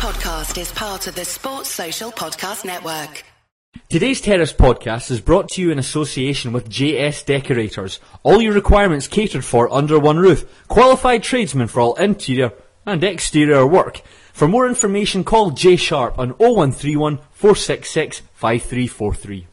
podcast is part of the Sports Social Podcast Network. Today's Terrace podcast is brought to you in association with JS Decorators. All your requirements catered for under one roof. Qualified tradesmen for all interior and exterior work. For more information, call J Sharp on 0131 466 5343.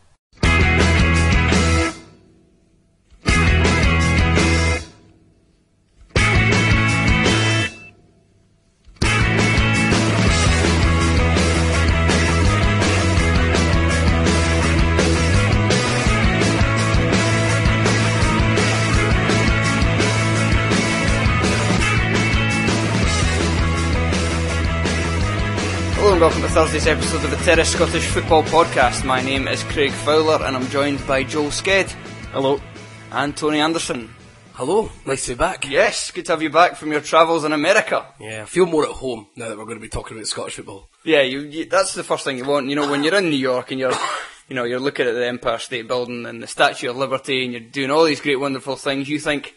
Welcome to Thursday's episode of the Terrace Scottish Football Podcast. My name is Craig Fowler and I'm joined by Joel Sked. Hello. And Tony Anderson. Hello, nice to be back. Yes, good to have you back from your travels in America. Yeah, I feel more at home now that we're going to be talking about Scottish football. Yeah, you, you, that's the first thing you want. You know, when you're in New York and you're, you know, you're looking at the Empire State Building and the Statue of Liberty and you're doing all these great, wonderful things, you think,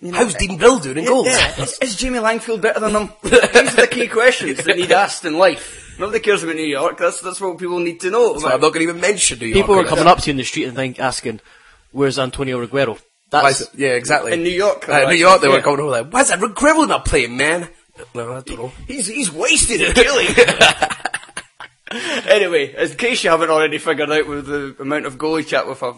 you know, How's Dean Brill doing in goals? Yeah, is, is Jamie Langfield better than him? These are the key questions that need asked in life. Nobody cares about New York. That's that's what people need to know. So I'm not going to even mention New York. People were coming up to you in the street and think, asking, "Where's Antonio Reguero?" Why That's is it- yeah, exactly. In New York, Uh, New? York, they Yeah. were coming over like, why's that Grivel not playing, man? No, I don't know. He's he's wasted, really. anyway, in case you haven't already figured out with the amount of goalie chat we've had,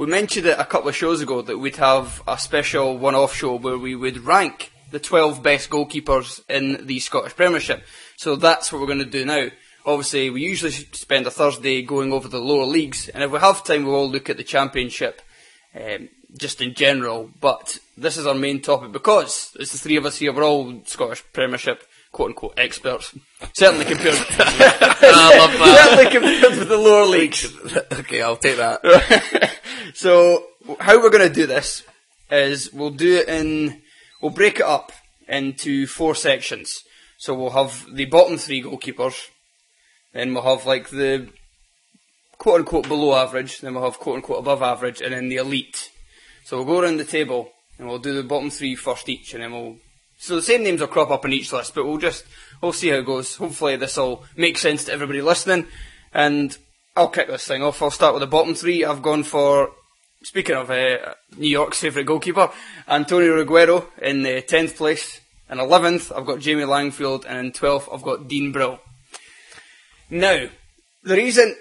we mentioned it a couple of shows ago that we'd have a special one-off show where we would rank the 12 best goalkeepers in the Scottish Premiership. So that's what we're going to do now. Obviously, we usually spend a Thursday going over the lower leagues, and if we have time, we'll all look at the Championship um, just in general. But this is our main topic because it's the three of us here. We're all Scottish Premiership quote unquote experts. Certainly compared. I love that. certainly compared with the lower leagues. okay, I'll take that. so how we're going to do this is we'll do it in we'll break it up into four sections. So we'll have the bottom three goalkeepers, then we'll have like the quote unquote below average, then we'll have quote unquote above average, and then the elite. So we'll go around the table and we'll do the bottom three first each, and then we'll. So the same names will crop up in each list, but we'll just we'll see how it goes. Hopefully this will make sense to everybody listening, and I'll kick this thing off. I'll start with the bottom three. I've gone for speaking of uh, New York's favourite goalkeeper, Antonio Reguero in the tenth place. In eleventh, I've got Jamie Langfield, and in twelfth, I've got Dean Brill. Now, the reason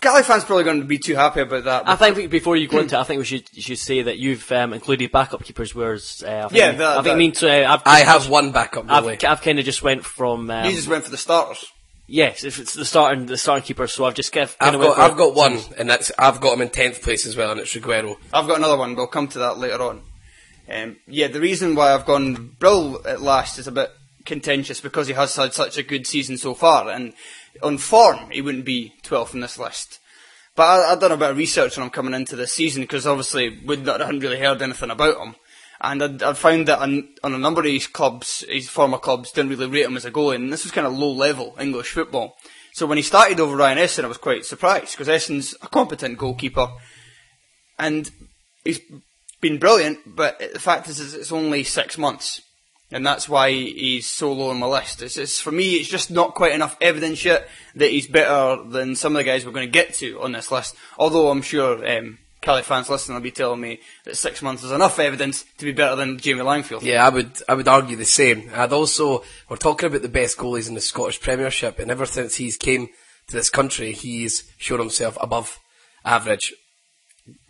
Cali fans probably going to be too happy about that. I think before you go into, it, I think we should you should say that you've um, included backup keepers. Whereas uh, I think, Yeah, that- I think that- mean to, uh, I've, I have one backup I've. I've kind of just went from um, you just went for the starters. Yes, if it's the starting the starting keeper. So I've just kind I've got, I've got one, and that's I've got him in tenth place as well, and it's Reguero. I've got another one. We'll come to that later on. Um, yeah, the reason why I've gone Brill at last is a bit contentious because he has had such a good season so far, and on form he wouldn't be 12th in this list. But I, I've done a bit of research when I'm coming into this season because obviously we not, hadn't really heard anything about him. And I'd, I'd found that on, on a number of his clubs, his former clubs, didn't really rate him as a goalie, and this was kind of low level English football. So when he started over Ryan Esson, I was quite surprised because Esson's a competent goalkeeper, and he's been brilliant. But the fact is, is it's only six months, and that's why he's so low on my list. It's, it's for me, it's just not quite enough evidence yet that he's better than some of the guys we're going to get to on this list. Although I'm sure um, Cali fans listening will be telling me that six months is enough evidence to be better than Jamie Langfield. Yeah, I would I would argue the same. I'd also we're talking about the best goalies in the Scottish Premiership, and ever since he's came to this country, he's shown himself above average.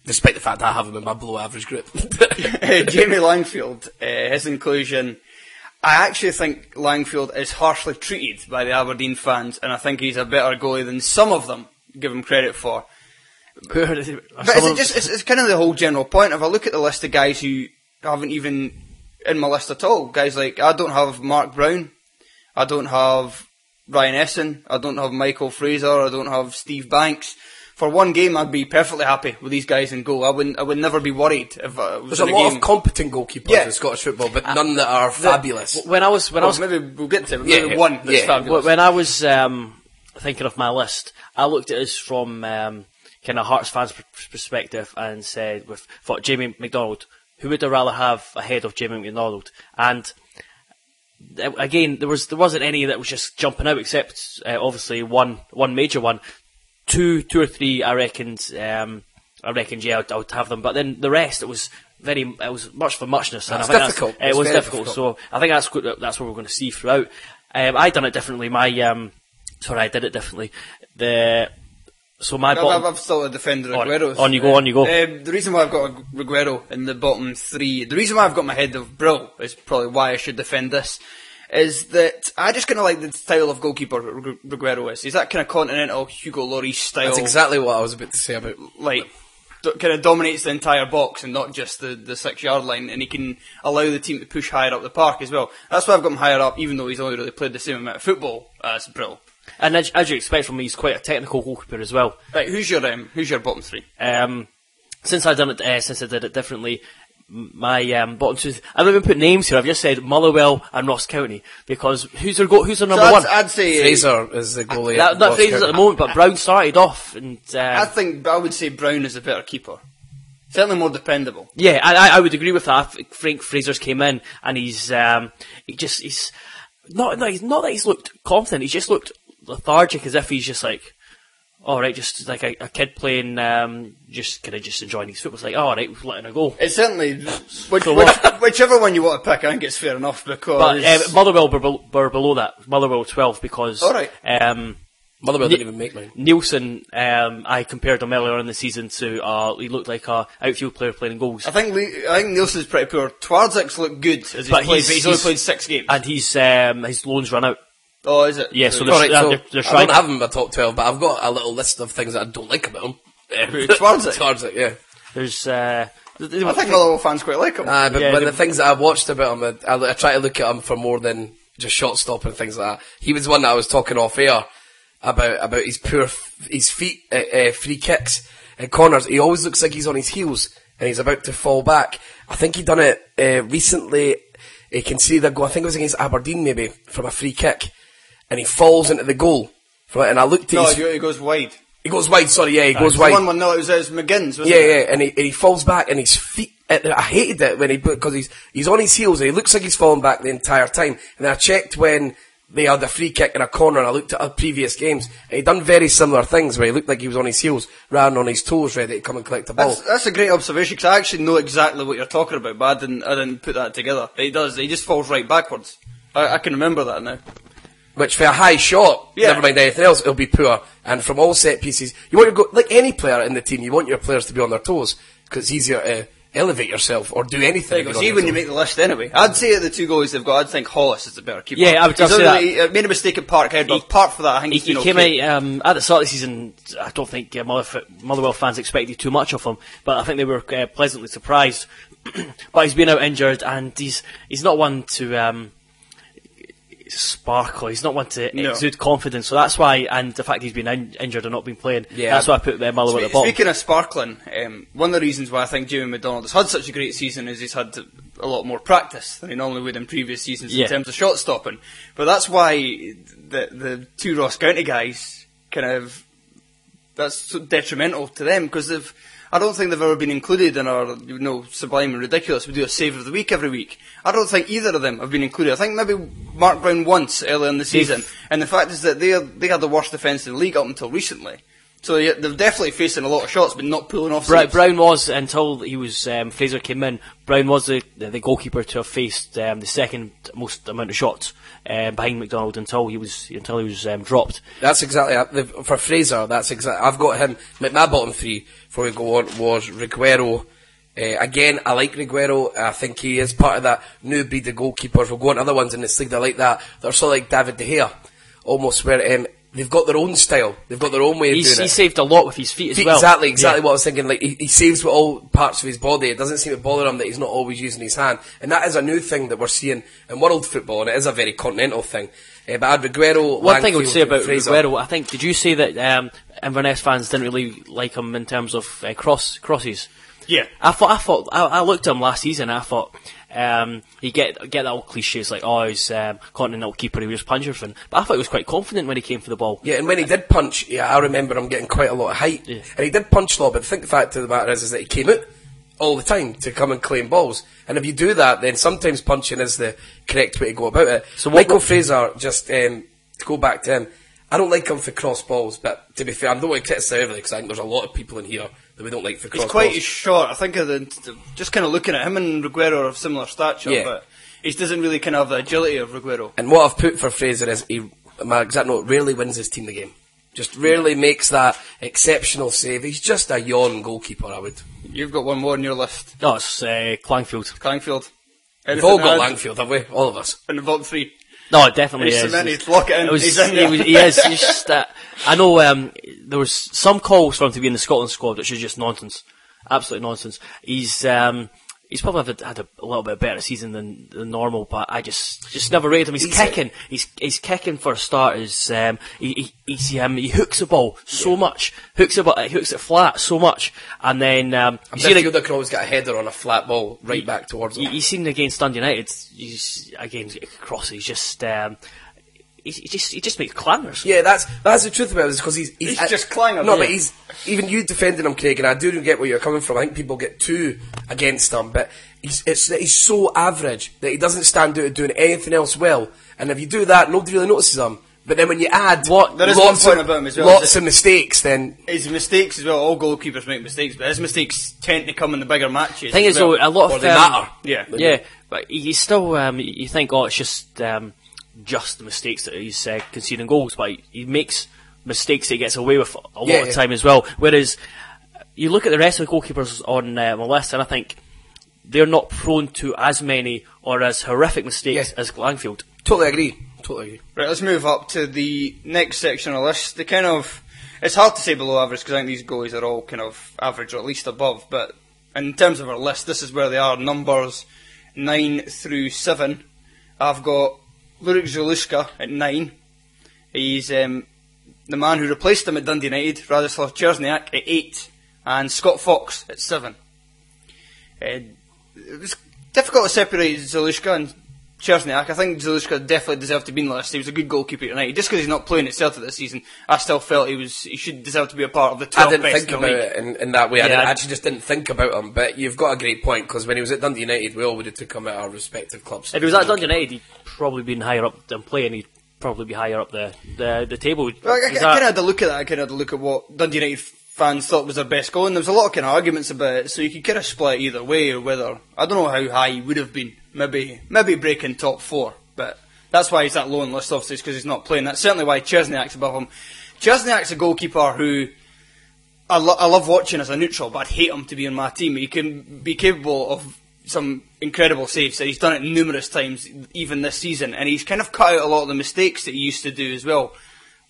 Despite the fact that I have him in my below average group. Jamie Langfield, uh, his inclusion. I actually think Langfield is harshly treated by the Aberdeen fans, and I think he's a better goalie than some of them give him credit for. But is it just, it's, it's kind of the whole general point. If I look at the list of guys who haven't even in my list at all, guys like, I don't have Mark Brown, I don't have Ryan Esson, I don't have Michael Fraser, I don't have Steve Banks. For one game, I'd be perfectly happy with these guys in goal. I wouldn't, I would never be worried if uh, it was There's a in lot game. of competent goalkeepers Yeah. in Scottish football, but none that are fabulous. when I was when I was maybe we'll get to it. Yeah, Maybe yeah, one that's yeah. fabulous. when I was um, thinking of my list, I looked at this from um, kind of Hearts fans' perspective and said, with thought Jamie McDonald, who would I rather have ahead of Jamie McDonald? And again, there was there wasn't any that was just jumping out, except uh, obviously one one major one, two two or three. I reckon um, I reckoned, yeah, I would, have them. But then the rest, it was very, it was much for muchness. And That's I think difficult. That's, it was difficult. difficult. So I think that's what, that's what we're going to see throughout. Um, I done it differently. My um, sorry, I did it differently. The so my I've, bottom. I've, I've still a defender On- Aguero's. on you go, on you go. Um, the reason why I've got Aguero in the bottom three, the reason why I've got my head of Brill is probably why I should defend this, is that I just kind of like the style of goalkeeper Ru- Aguero is. He's that kind of continental Hugo Lloris style. That's exactly what I was about to say about. like d- kind of dominates the entire box and not just the, the six yard line, and he can allow the team to push higher up the park as well. That's why I've got him higher up, even though he's only really played the same amount of football as Brill. And as, as you expect from me, he's quite a technical goalkeeper as well. Right, who's your um, who's your bottom three? Um, since I done it, uh, since I did it differently, my um, bottom two. I haven't even put names here. I've just said Motherwell and Ross County because who's their go- who's their number I'd, one? I'd say Fraser is the goalie. that at that Ross Fraser's at the moment, but Brown started off, and I um, think I would say Brown is a better keeper. Certainly more dependable. yeah, I, I- I would agree with that. Frank Fraser's came in and he's um, he just he's not no, he's not that he's looked confident. He's just looked lethargic, as if he's just like. All right, just like a, a kid playing, um, just kind of just enjoying his football. It's like, all right, we're letting it go. It's certainly which, So which, whichever one you want to pick. I think it's fair enough because But uh, Motherwell were, were below that. Motherwell 12 because All right. um, Motherwell Ni- didn't even make mine. Nielsen, um, I compared him earlier in the season to, uh, he looked like a outfield player playing goals. I think Le- I think Nielsen's pretty poor. Twardzik's looked good as he's But played, he's- but he's only played six games. And he's, um, his loans run out. Oh, is it? Yeah, so Right. there's- Alright, uh, so they're- they're I trying- don't have him in my top 12, but I've got a little list of things that I don't like about him. Who, Twardzik? Twardzik, yeah. There's, uh, th- th- I think Motherwell fans quite like him. Uh, but Yeah, when the- the things that I've watched about him, I, I, I try to look at him for more than just shot stop and things like that. He was one that I was talking off air about about his poor f- his feet uh, uh, free kicks and corners. He always looks like he's on his heels and he's about to fall back. I think he done it uh, recently. He conceded a goal. I think it was against Aberdeen maybe from a free kick, and he falls into the goal. From it, and I looked at no, his, he he goes wide. he goes wide. Sorry, yeah, he goes The wide. one one, no, it was, it was McGinn's, wasn't Yeah, it? yeah, and he, and he falls back and his feet. I hated it when he because he's he's on his heels and he looks like he's falling back the entire time. And I checked when they had a free kick in a corner. and I looked at other previous games and he done very similar things where he looked like he was on his heels, ran on his toes, ready to come and collect the ball. That's, that's a great observation because I actually know exactly what you're talking about, but I didn't, I didn't put that together. He does. He just falls right backwards. I, I can remember that now. Which for a high shot, Yeah. never mind anything else, it'll be poor. And from all set pieces, you want to go like any player in the team. You want your players to be on their toes because it's easier to elevate yourself or do anything. There if you go. you're on See, your when you make the list anyway. I'd say of the two goalies they've got, I'd think Hollis is the better keeper. Yeah, I would He's say that. He uh, made a mistake at Parkhead, but apart from that, I think He, he's he been came okay. out um, at the start of the season. I don't think uh, Motherwell fans expected too much of him, but I think they were uh, pleasantly surprised. but he's been out injured, and he's he's not one to um, sparkle. He's not one to No. exude confidence. So that's why, and the fact he's been in- injured and not been playing. Yeah. that's why I put uh, Motherwell at the bottom. Speaking of sparkling, um, one of the reasons why I think Jamie McDonald has had such a great season is he's had a lot more practice than he normally would in previous seasons Yeah. in terms of shot stopping. But that's why the the two Ross County guys kind of that's so detrimental to them because they've. I don't think they've ever been included in our, you know, sublime and ridiculous. We do a save of the week every week. I don't think either of them have been included. I think maybe Mark Brown once earlier in the season. And the fact is that they they had the worst defence in the league up until recently. So yeah, they're definitely facing a lot of shots, but not pulling off. Bra- Brown was until he was um, Fraser came in. Brown was the the goalkeeper to have faced um, the second most amount of shots uh, behind McDonald until he was until he was um, dropped. That's exactly uh, for Fraser. That's exactly. I've got him. My, my bottom three before we go on was Reguero. Uh, again, I like Reguero. I think he is part of that new breed of goalkeepers. We'll go on to other ones in this league that are like that. They're sort of like David De Gea, almost where um, they've got their own style. They've got their own way of He's, doing he it. saved a lot with his feet as Feet- well. Exactly, exactly Yeah. what I was thinking. Like he, he saves with all parts of his body. It doesn't seem to bother him that he's not always using his hand, and that is a new thing that we're seeing in world football, and it is a very continental thing. Uh, but I had Reguero. One thing I would say about Fraser. Reguero, I think, did you say that um, Inverness fans didn't really like him in terms of uh, cross crosses? Yeah. I thought, I thought, I, I looked at him last season. and I thought um, he get get that old cliche, it's like, oh, he's um, continental keeper, he was punch everything. But I thought he was quite confident when he came for the ball. Yeah, and when he did punch, yeah, I remember him getting quite a lot of height, Yeah. and he did punch a lot. But I think the fact of the matter is, is that he came out all the time to come and claim balls. And if you do that, then sometimes punching is the correct way to go about it. So Michael Fraser, just um, to go back to him, I don't like him for cross balls, but to be fair, I don't want to criticise everything because I think there's a lot of people in here that we don't like for cross He's quite balls. short. I think of the, just kind of looking at him and Reguero are of similar stature, Yeah. but he doesn't really kind of have the agility of Reguero. And what I've put for Fraser is he, my exact note, rarely wins his team the game. Just rarely makes that exceptional save. He's just a yawn goalkeeper, I would. You've got one more on your list. No, it's uh, Clangfield. Clangfield. We've all got? Langfield, have we? All of us. In the bottom three. No, it definitely He's is. it in. Was, He's in he, was, he is. He's just, uh, I know um, there was some calls for him to be in the Scotland squad, which is just nonsense, absolute nonsense. He's um, he's probably had, had a, a little bit better season than, than normal, but I just just never rated him. He's, He's a- kicking. he's he's kicking for starters. Um, he, he he's, um, he hooks the ball so much, hooks it bu- hooks it flat so much, and then um, A you see the- midfielder can always get a header on a flat ball right back towards him. you, you seen against Dundee United, he's again across. He's just um, he, he just he just makes clangers. Yeah, that's that's the truth about it, because he's, He's uh, just clanger, No, yeah. but he's even you defending him, Craig, and I do get where you're coming from. I think people get too against him, but he's it's that he's so average that he doesn't stand out at doing anything else well. And if you do that, nobody really notices him. But then when you add What- There is lots one point of, about him as well, lots that- of mistakes, then His mistakes as well. All goalkeepers make mistakes, but his mistakes tend to come in the bigger matches. thing as is, though, a lot or of they um, matter. Yeah. yeah, but he's still. Um, you think, oh, it's just um, just the mistakes that he's uh, conceding goals, but he, he makes mistakes that he gets away with a lot Yeah, of yeah. time as well. Whereas you look at the rest of the goalkeepers on uh, my list, and I think they're not prone to as many or as horrific mistakes Yeah. as Langfield. totally agree. Totally agree. Right, let's move up to the next section of the list. The kind of it's hard to say below average because I think these goalies are all kind of average or at least above. But in terms of our list, this is where they are. Numbers nine through seven. I've got Lukasz Zaluska at nine. He's um, the man who replaced him at Dundee United, Radosław Cierzniak at eight, and Scott Fox at seven. Uh, it was difficult to separate Zaluska and Cierzniak. I think Zaluska definitely deserved to be in the list. He was a good goalkeeper tonight. Just because he's not playing at Celtic this season, I still felt he was he should deserve to be a part of the 12 I didn't best think about league. it in, in that way. I, Yeah, didn't, I- actually just didn't think about him. But you've got a great point because when he was at Dundee United, we all would have took him at our respective clubs. If he was at Dundee United, he'd probably been higher up than playing. He'd probably be higher up the the, the table. Well, I, I, He's kind of had to look at that. I kind of had to look at what Dundee United fans thought was their best goal, and there was a lot of kind of arguments about it. So you could kind of split either way, or whether I don't know how high he would have been. Maybe maybe breaking top four, but that's why he's that low on the list. Obviously, because he's not playing. That's certainly why Cierzniak's above him. Cierzniak's a goalkeeper who. I, lo- I love watching as a neutral, but I'd hate him to be in my team. He can be capable of some incredible saves. And he's done it numerous times, even this season, and he's kind of cut out a lot of the mistakes that he used to do as well.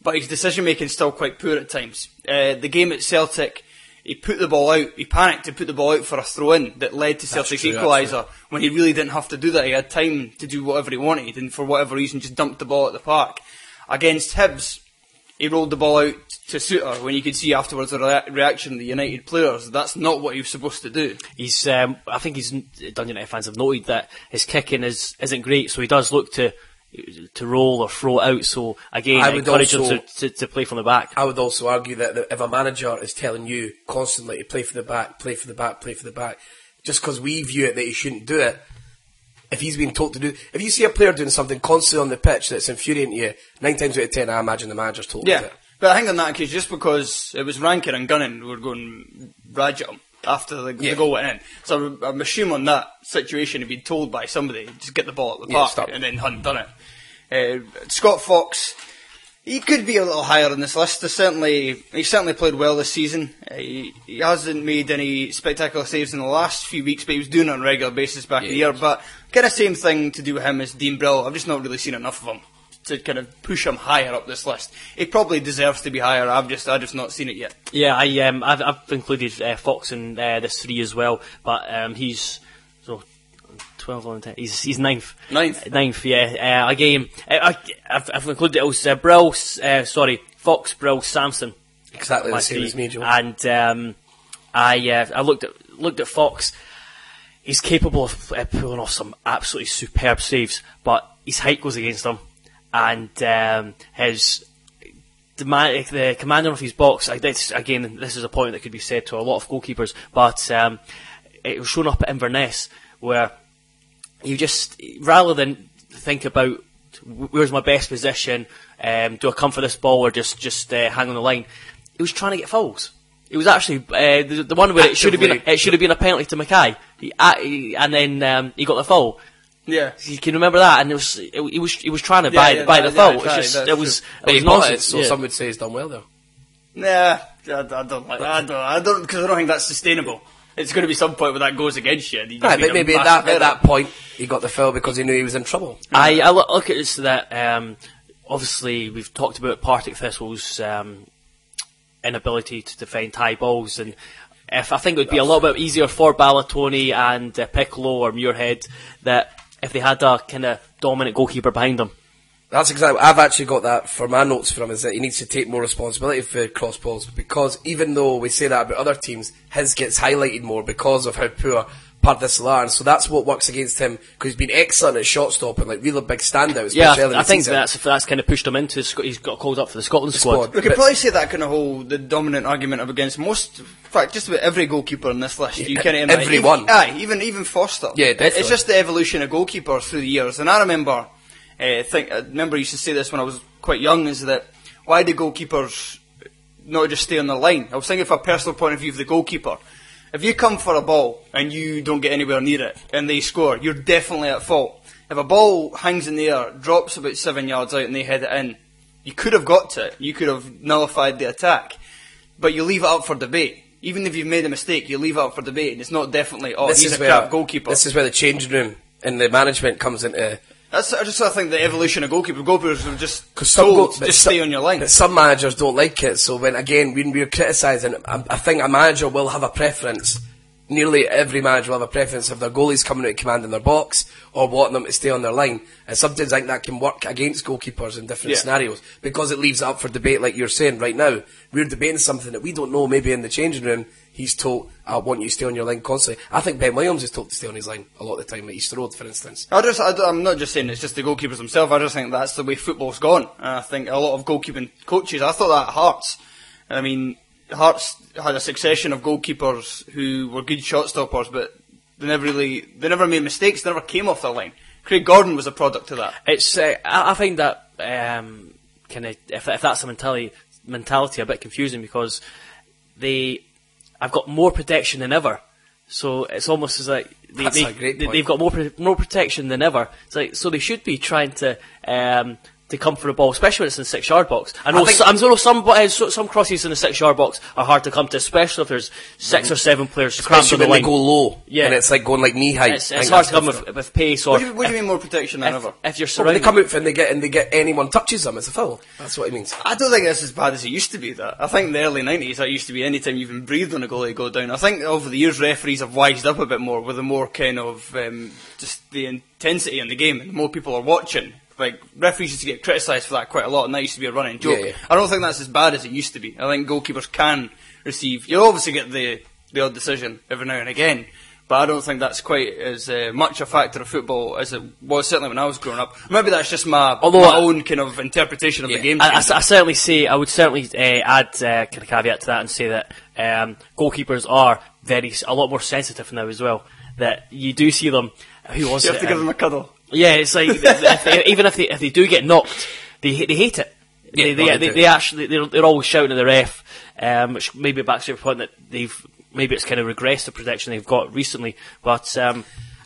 But his decision making still quite poor at times. Uh, the game at Celtic, he put the ball out. He panicked to put the ball out for a throw in that led to Celtic's equaliser when he really didn't have to do that. He had time to do whatever he wanted, and for whatever reason, just dumped the ball at the park. Against Hibs, he rolled the ball out to Souttar when you could see afterwards the rea- reaction of the United players. That's not what he was supposed to do. He's, um, I think he's Dundee United fans have noted that his kicking is isn't great, so he does look to to roll or throw it out. So again, I I would encourage also- him to, to, to play from the back. I would also argue that if a manager is telling you constantly to play for the back, play for the back, play for the back, just because we view it that he shouldn't do it, if he's being told to do, if you see a player doing something constantly on the pitch that's infuriating to you, nine times out of ten, I imagine the manager's told him Yeah, to. but I think in that case, just because it was Rankin and Gunning who were going rage at after the, Yeah. the goal went in, so I'm, I'm assuming that situation had been told by somebody just get the ball at the Yeah, park, stop. and then hadn't done it. Uh, Scott Fox, he could be a little higher on this list. There's certainly, he certainly played well this season. Uh, he, he hasn't made any spectacular saves in the last few weeks, but he was doing it on a regular basis back in the year. But kind of same thing to do with him as Dean Brill. I've just not really seen enough of him to kind of push him higher up this list. He probably deserves to be higher. I've just, I've just not seen it yet. Yeah, I um, I've, I've included uh, Fox in uh, this three as well, but um, he's 12 on 10. He's, he's ninth. Ninth? Uh, ninth, yeah. Uh, uh I've included it also, uh, Brill, uh, sorry, Fox, Brill, Samson. Exactly the same as me, Joe. And um, I, uh, I looked at, looked at Fox. He's capable of uh, pulling off some absolutely superb saves, but his height goes against him. And um, his the commander of his box, again, this is a point that could be said to a lot of goalkeepers, but um, it was shown up at Inverness where you just rather than think about where's my best position, um, do I come for this ball or just just uh, hang on the line, he was trying to get fouls. It was actually uh, the, the one where it should have been Actively. it should have been a penalty to Mackay, he, uh, he- and then um, he got the foul. Yeah. You can remember that, and it was it, he was he was trying to Yeah, buy yeah, buy no, the yeah, foul. I It's just that's it was But it was bought it, nonsense. so some would say he's done well though. Nah, I, I don't like. I don't. I don't because I don't think that's sustainable. It's going to be some point where that goes against you. and you Right, but maybe at that, at that point, he got the foul because he knew he was in trouble. I, I look, look at this that um, obviously we've talked about Partick Thistle's um, inability to defend high balls, and if I think it would be a little bit easier for Balatoni and uh, Piccolo or Muirhead that if they had a kind of dominant goalkeeper behind them. That's exactly. I've actually got that for my notes from him is that he needs to take more responsibility for cross balls because even though we say that about other teams, his gets highlighted more because of how poor Partick Thistle are, and so that's what works against him because he's been excellent at shot stopping, like really big standouts. Yeah, especially early in I think season. that's that's kind of pushed him into. He's got called up for the Scotland squad. squad. We could But- probably say that kind of hold the dominant argument of against most, in fact, just about every goalkeeper on this list. You Yeah, kind of everyone. Even, aye, even even Foster. Yeah, definitely. It's just the evolution of goalkeepers through the years. And I remember, uh, think I remember I used to say this when I was quite young, is that why do goalkeepers not just stay on the line? I was thinking from a personal point of view of the goalkeeper. If you come for a ball and you don't get anywhere near it and they score, you're definitely at fault. If a ball hangs in the air, drops about seven yards out and they head it in, you could have got to it. You could have nullified the attack. But you leave it up for debate. Even if you've made a mistake, you leave it up for debate and it's not definitely, oh, this he's is a where crap goalkeeper. This is where the changing room and the management comes into. That's I just sort of think the evolution of goalkeepers. Goalkeepers are just Because some told go- to just some- stay on your line. but some managers don't like it. So when again, when we're criticising, I, I think a manager will have a preference. Nearly every manager will have a preference if their goalie's coming out of command in their box or wanting them to stay on their line. And sometimes I think that can work against goalkeepers in different Yeah. scenarios because it leaves it up for debate. Like you're saying right now, we're debating something that we don't know. Maybe in the changing room, he's told, "I want you to stay on your line constantly." I think Ben Williams is told to stay on his line a lot of the time at Easter Road, for instance. I just, I, am not just saying it's just the goalkeepers themselves. I just think that's the way football's gone. And I think a lot of goalkeeping coaches. I thought that at Hearts. I mean, Hearts had a succession of goalkeepers who were good shot stoppers, but they never really, they never made mistakes. They never came off the line. Craig Gordon was a product of that. It's uh, I, I find that um, kind of if, if that's a mentality mentality a bit confusing because they I've got more protection than ever. So it's almost as like they, they, they've got more more protection than ever. It's like so they should be trying to um, to come for the ball, especially when it's in the six yard box. I know, I think- so, I know some uh, some crosses in the six yard box are hard to come to, especially if there's six or seven players cramped Especially on the when they line. go low, Yeah. and it's like going like knee height. It's, it's hard to come with, with pace or What do, you, what do you mean more protection than if, ever? if you're Well, when they come out and they get and they get anyone touches them, it's a foul. That's what it means. I don't think it's as bad as it used to be. That I think in the early nineties, that used to be any time you even breathed on a goalie go down. I think over the years, referees have wised up a bit more with the more kind of um, just the intensity in the game, and the more people are watching. Like referees used to get criticised for that quite a lot, and that used to be a running joke. Yeah, yeah. I don't think that's as bad as it used to be. I think goalkeepers can receive. You'll obviously get the the odd decision every now and again. But I don't think that's quite as uh, much a factor of football as it was certainly when I was growing up. Maybe that's just my, Although my I- own kind of interpretation of Yeah. the game. I, I, I certainly say I would certainly uh, add uh, kind of caveat to that and say that um, goalkeepers are very a lot more sensitive now as well. That you do see them. Who was you it? have to give Um, them a cuddle. Yeah, it's like if they, even if they if they do get knocked, they they hate it. Yeah, they, they, no, they, they actually they're, they're always shouting at the ref, um, which maybe backs to your point that they've maybe it's kind of regressed the protection they've got recently. But um,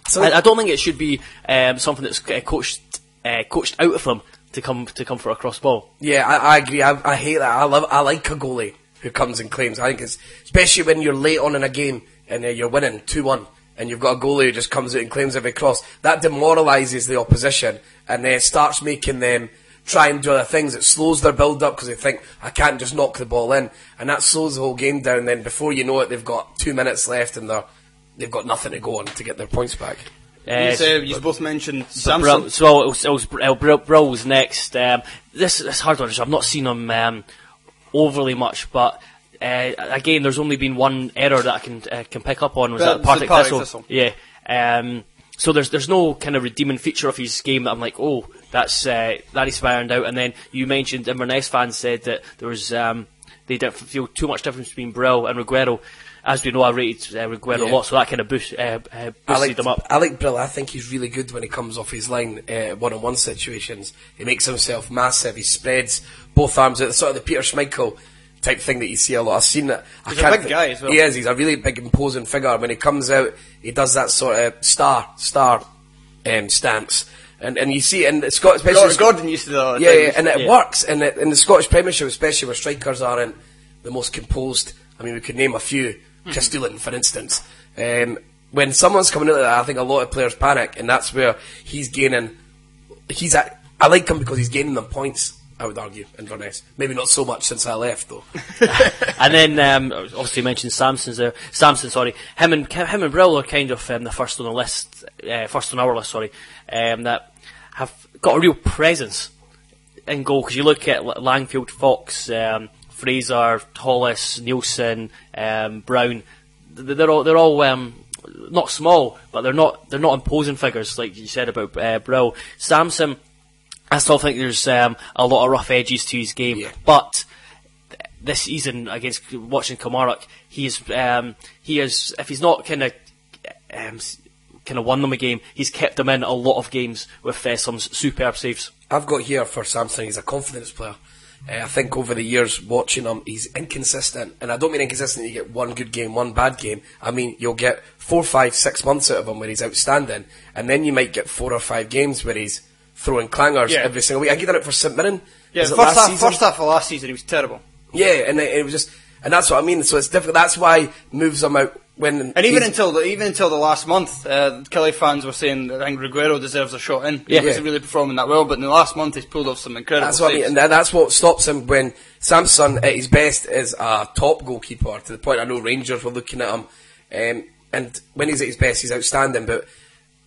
So- I, I don't think it should be um, something that's uh, coached uh, coached out of them to come to come for a cross ball. Yeah, I, I agree. I, I hate that. I love. I like a goalie who comes and claims. I think it's especially when you're late on in a game and uh, you're winning two one, and you've got a goalie who just comes out and claims every cross. That demoralises the opposition and uh, starts making them try and do other things. It slows their build up because they think I can't just knock the ball in, and that slows the whole game down. Then before you know it, they've got two minutes left and they're they've got nothing to go on to get their points back. Uh, you, uh, you both mentioned Samson. Brill, so it was, it was uh, Brill, Brill next. Um, this this hard one. I've not seen him um, overly much, but uh, again, there's only been one error that I can uh, can pick up on. Was That that Partick the Partick Thistle? Thistle. Yeah. Um, so there's there's no kind of redeeming feature of his game that I'm like, oh, that's uh, that is found out. And then you mentioned Inverness fans said that there was um, they didn't feel too much difference between Brill and Reguero. as we know, I rated uh, Reguero Yeah. a lot, so that kind of boost, uh, uh, boosted like him up. I like Brill. I think he's really good when he comes off his line, uh, one-on-one situations. He makes himself massive. He spreads both arms out, sort of the Peter Schmeichel type thing that you see a lot. I've seen that. I He's a can't big thi- guy as well. He is. He's a really big, imposing figure. When he comes out, he does that sort of star star um, stance, and and you see, and Scott, especially Gordon, Scott- Gordon used to do that. yeah, yeah, and it Yeah. works. And it, in the Scottish Premiership, especially where strikers aren't the most composed. I mean, we could name a few. Hmm. Chris Doolan, for instance. Um, when someone's coming out like that, I think a lot of players panic, and that's where he's gaining. He's at, I like him because he's gaining them points. I would argue Inverness. Maybe not so much since I left though. and then um, obviously you mentioned Samson's there. Samson, sorry, him and him and Brill are kind of um, the first on the list, uh, first on our list. Sorry, um, that have got a real presence in goal because you look at Langfield, Fox, um, Fraser, Hollis, Nielsen, um, Brown. They're all they're all um, not small, but they're not they're not imposing figures like you said about uh, Brill. Samson, I still think there's um, a lot of rough edges to his game, Yeah. but this season against watching Kilmarnock, he is um, he is if he's not kind of um, kind of won them a game, he's kept them in a lot of games with uh, some superb saves. I've got here for Samson. He's a confidence player. Uh, I think over the years watching him, he's inconsistent, and I don't mean inconsistent. You get one good game, one bad game. I mean you'll get four, five, six months out of him where he's outstanding, and then you might get four or five games where he's throwing clangers Yeah. every single week. I get it for St Mirren. Yeah, first half, season? first half of last season, he was terrible. Yeah, and it, it was just, and that's what I mean. So it's difficult. That's why moves him out when. And even until the, even until the last month, uh, Kelly fans were saying that I think Reguero deserves a shot in. Yeah. He wasn't really performing that well, but in the last month he's pulled off some incredible That's what I mean, and that's what stops him when Samson at his best is a top goalkeeper. To the point I know Rangers were looking at him, um, and when he's at his best, he's outstanding. But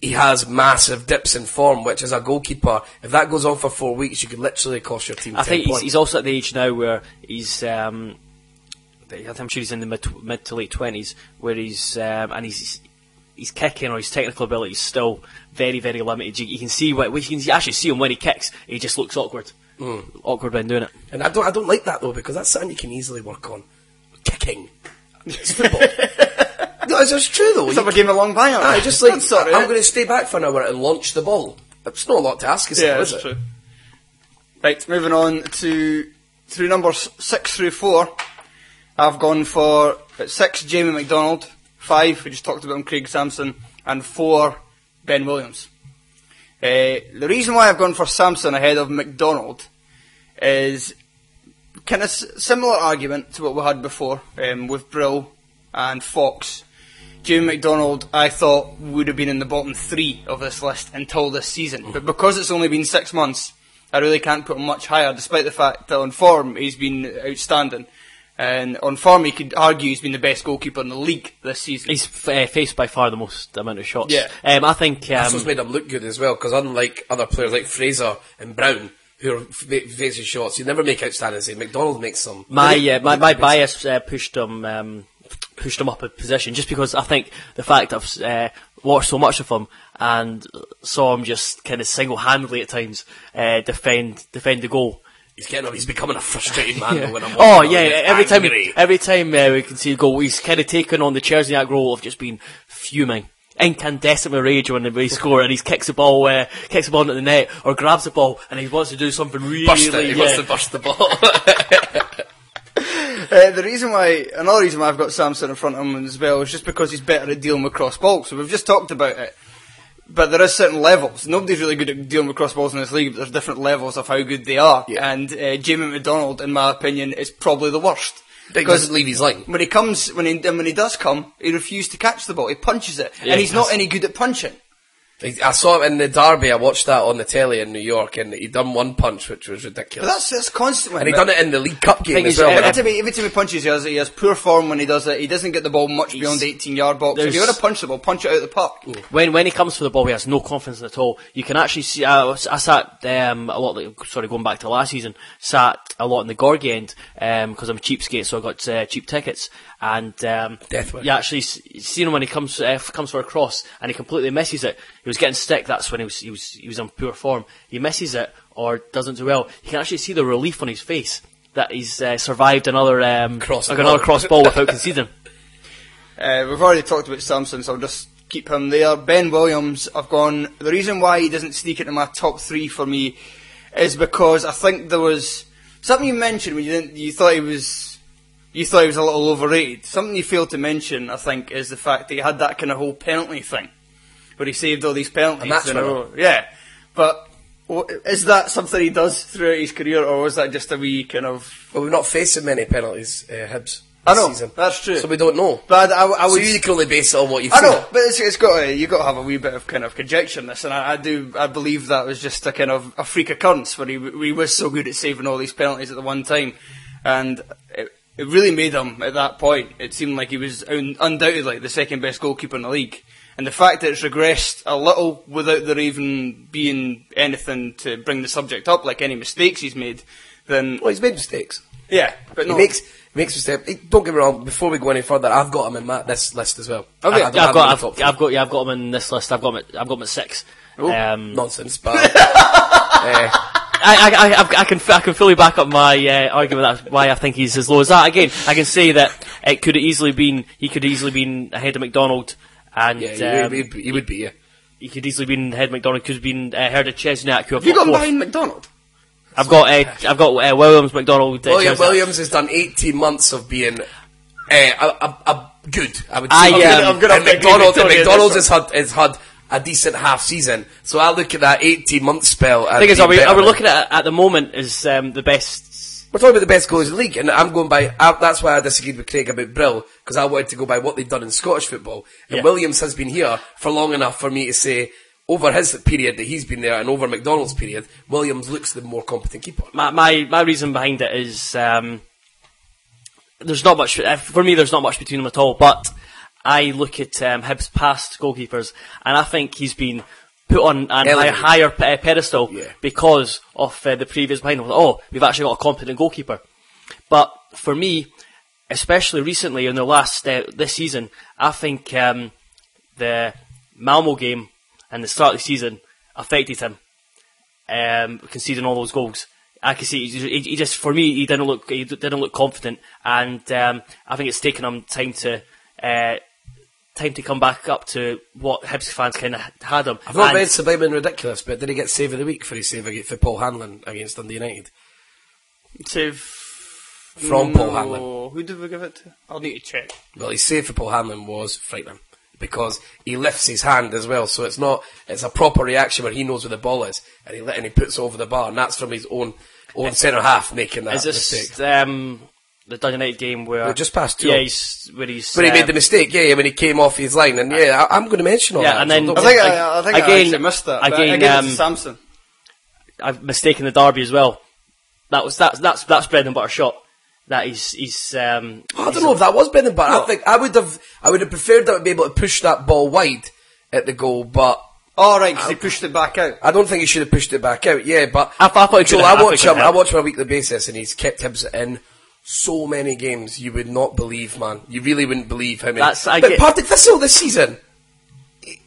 he has massive dips in form, which as a goalkeeper, if that goes on for four weeks, you could literally cost your team. I 10 think he's, he's also at the age now where he's. Um, I'm sure he's in the mid, mid to late twenties, where he's um, and he's his kicking or his technical ability is still very very limited. You, you can see what you can actually see him when he kicks. He just looks awkward, Hmm. awkward when doing it. and I don't, I don't like that though because that's something you can easily work on. Kicking, it's football. no, it's, it's true though. Let's You have a game of long banger. I just like That's sort of I'm going to stay back for an hour and launch the ball. It's not a lot to ask, is Yeah, it? Is that's it? true. Right, moving on to through numbers six through four. I've gone for at six Jamie McDonald, five we just talked about him, Craig Samson, and four Ben Williams. Uh, the reason why I've gone for Samson ahead of McDonald is kind of s- similar argument to what we had before um, with Brill and Fox. Jamie McDonald, I thought, would have been in the bottom three of this list until this season. But because it's only been six months, I really can't put him much higher, despite the fact that on form he's been outstanding. And on form, he could argue he's been the best goalkeeper in the league this season. He's f- uh, faced by far the most amount of shots. Yeah. um, I think. That's Um, what's made him look good as well, because unlike other players like Fraser and Brown, who are fa- facing shots, you never make outstanding save. McDonald makes some. My uh, my, my bias uh, pushed him um, pushed him up a position just because I think the fact I've uh, watched so much of him and saw him just kind of single handedly at times uh, defend defend the goal. He's getting. He's becoming a frustrated man though when I'm. Oh yeah, him. He gets every time every time uh, we can see a goal, he's kind of taken on the Cierzniak role of just being fuming. Incandescent with rage when they score and he kicks the ball, uh, kicks the ball into the net or grabs the ball and he wants to do something really. burst it. He yeah. wants to burst the ball. Uh, the reason why, another reason why I've got Samson in front of him as well is just because he's better at dealing with cross balls. So we've just talked about it. But there is certain levels. Nobody's really good at dealing with cross balls in this league, but there's different levels of how good they are. Yeah. And uh, Jamie McDonald, in my opinion, is probably the worst. Because leave his line. when he comes, when he, and when he does come, he refuses to catch the ball. He punches it. Yeah, and he's he not any good at punching. I saw him in the derby. I watched that on the telly in New York, and he done one punch, which was ridiculous. But that's, that's constantly. and he done it in the League Cup game as well. uh, Every time, he, every time he punches, he has, he has poor form when he does it. He doesn't get the ball much beyond the 18 yard box. If you there's- want to punch the ball, punch it out of the park. when when he comes for the ball, he has no confidence at all. You can actually see. I, I sat um, a lot. Like, sorry, going back to last season, sat a lot in the Gorgie end because I'm a cheapskate, so I got uh, cheap tickets. And um, Death wish. you actually s- seen him when he comes uh, comes for a cross and he completely misses it. He was getting stick. That's when he was he was he was in poor form. He misses it or doesn't do well. You can actually see the relief on his face that he's uh, survived another um, Cross like another cross ball without conceding. Uh, we've already talked about Samson, so I'll just keep him there. Ben Williams, I've gone. The reason why he doesn't sneak into my top three for me is because I think there was something you mentioned when you didn't. You thought he was. You thought he was a little overrated. Something you failed to mention, I think, is the fact that he had that kind of whole penalty thing, where he saved all these penalties. A match in a row. Yeah, but is that something he does throughout his career, or was that just a wee kind of? Well, we've not faced so many penalties, uh, Hibs. I know, season. that's true. So we don't know. But I, I, I so would. you can only base it on what you've I seen. know, but it's, it's got to, you got to have a wee bit of kind of conjecture in this, and I, I do I believe that was just a kind of a freak occurrence where he, he was so good at saving all these penalties at the one time, and it, it really made him at that point. It seemed like he was un, undoubtedly the second best goalkeeper in the league, and the fact that it's regressed a little without there even being anything to bring the subject up, like any mistakes he's made, then Well, he's made mistakes. yeah, but He no, makes he makes mistakes. Don't get me wrong. Before we go any further, I've got him in my, this list as well. Okay. I, I yeah, I've got, him I've, the top three. I've got, yeah, I've got him in this list. I've got him at, I've got him at six. Um, nonsense, but uh, I, I, I, I've- I can, I can fully back up my uh, argument. That's why I think he's as low as that. Again, I can say that it could have easily been, he could have easily been ahead of McDonald, and yeah, um, he, would, he would be. Yeah. he could easily been ahead of McDonald. Could have been uh, ahead of Cierzniak. Who I've have you got him fourth. behind McDonald? I've got, uh, I've got uh, Williams, McDonald, uh, William Williams has done 18 months of being uh, a, a, a good. I would say. I, um, I'm gonna have to agree McDonald, with and Tony McDonald's this has had, has had a decent half season. So I look at that 18 month spell. The thing is, are we, are we looking at at the moment as um, the best? We're talking about the best goalies in the league, and I'm going by. I, that's why I disagreed with Craig about Brill because I wanted to go by what they've done in Scottish football. And Yeah. Williams has been here for long enough for me to say, over his period that he's been there, and over McDonald's period, Williams looks the more competent keeper. My my, my reason behind it is um, there's not much for me. There's not much between them at all. But I look at um, Hibs' past goalkeepers, and I think he's been put on a high, higher pe- pedestal Yeah. because of uh, the previous behind him. Oh, we've actually got a competent goalkeeper. But for me, especially recently in the last uh, this season, I think um, the Malmo game and the start of the season affected him, um, conceding all those goals. I can see he, he- he just for me he didn't look he didn't look confident, and um, I think it's taken him time to. Uh, Time to come back up to what Hibs fans kind of had him. I've not And- read Sublime and Ridiculous, but did he get save of the week for his save for Paul Hanlon against Dundee United? Save From Paul Hanlon. Who did we give it to? I'll need to check. Well, his save for Paul Hanlon was frightening because he lifts his hand as well, so it's not it's a proper reaction where he knows where the ball is and he and he puts it over the bar, and that's from his own own centre half making that Is this mistake. um, the Dundee United game where We're just past two. Yeah, he's where he's When he um, made the mistake, yeah, when he came off his line, and yeah, I, I'm going to mention all Yeah, that. and then- so I think. I, I think Again- I actually missed that. but again, um, Samson. I've mistaken the derby as well. That was that's that's that's bread and butter shot. That he's he's um. I don't know if that was Brendan, but I think I would have I would have preferred that would be able to push that ball wide at the goal, but Oh, right, because he pushed it back out. I don't think he should have pushed it back out. Yeah, but I thought- I thought he Joel, I have- I watch thought him. I have. watch him on a weekly basis, and he's kept Hibs in so many games. You would not believe, man. You really wouldn't believe how many. That's- I but get- Partick Thistle this season, he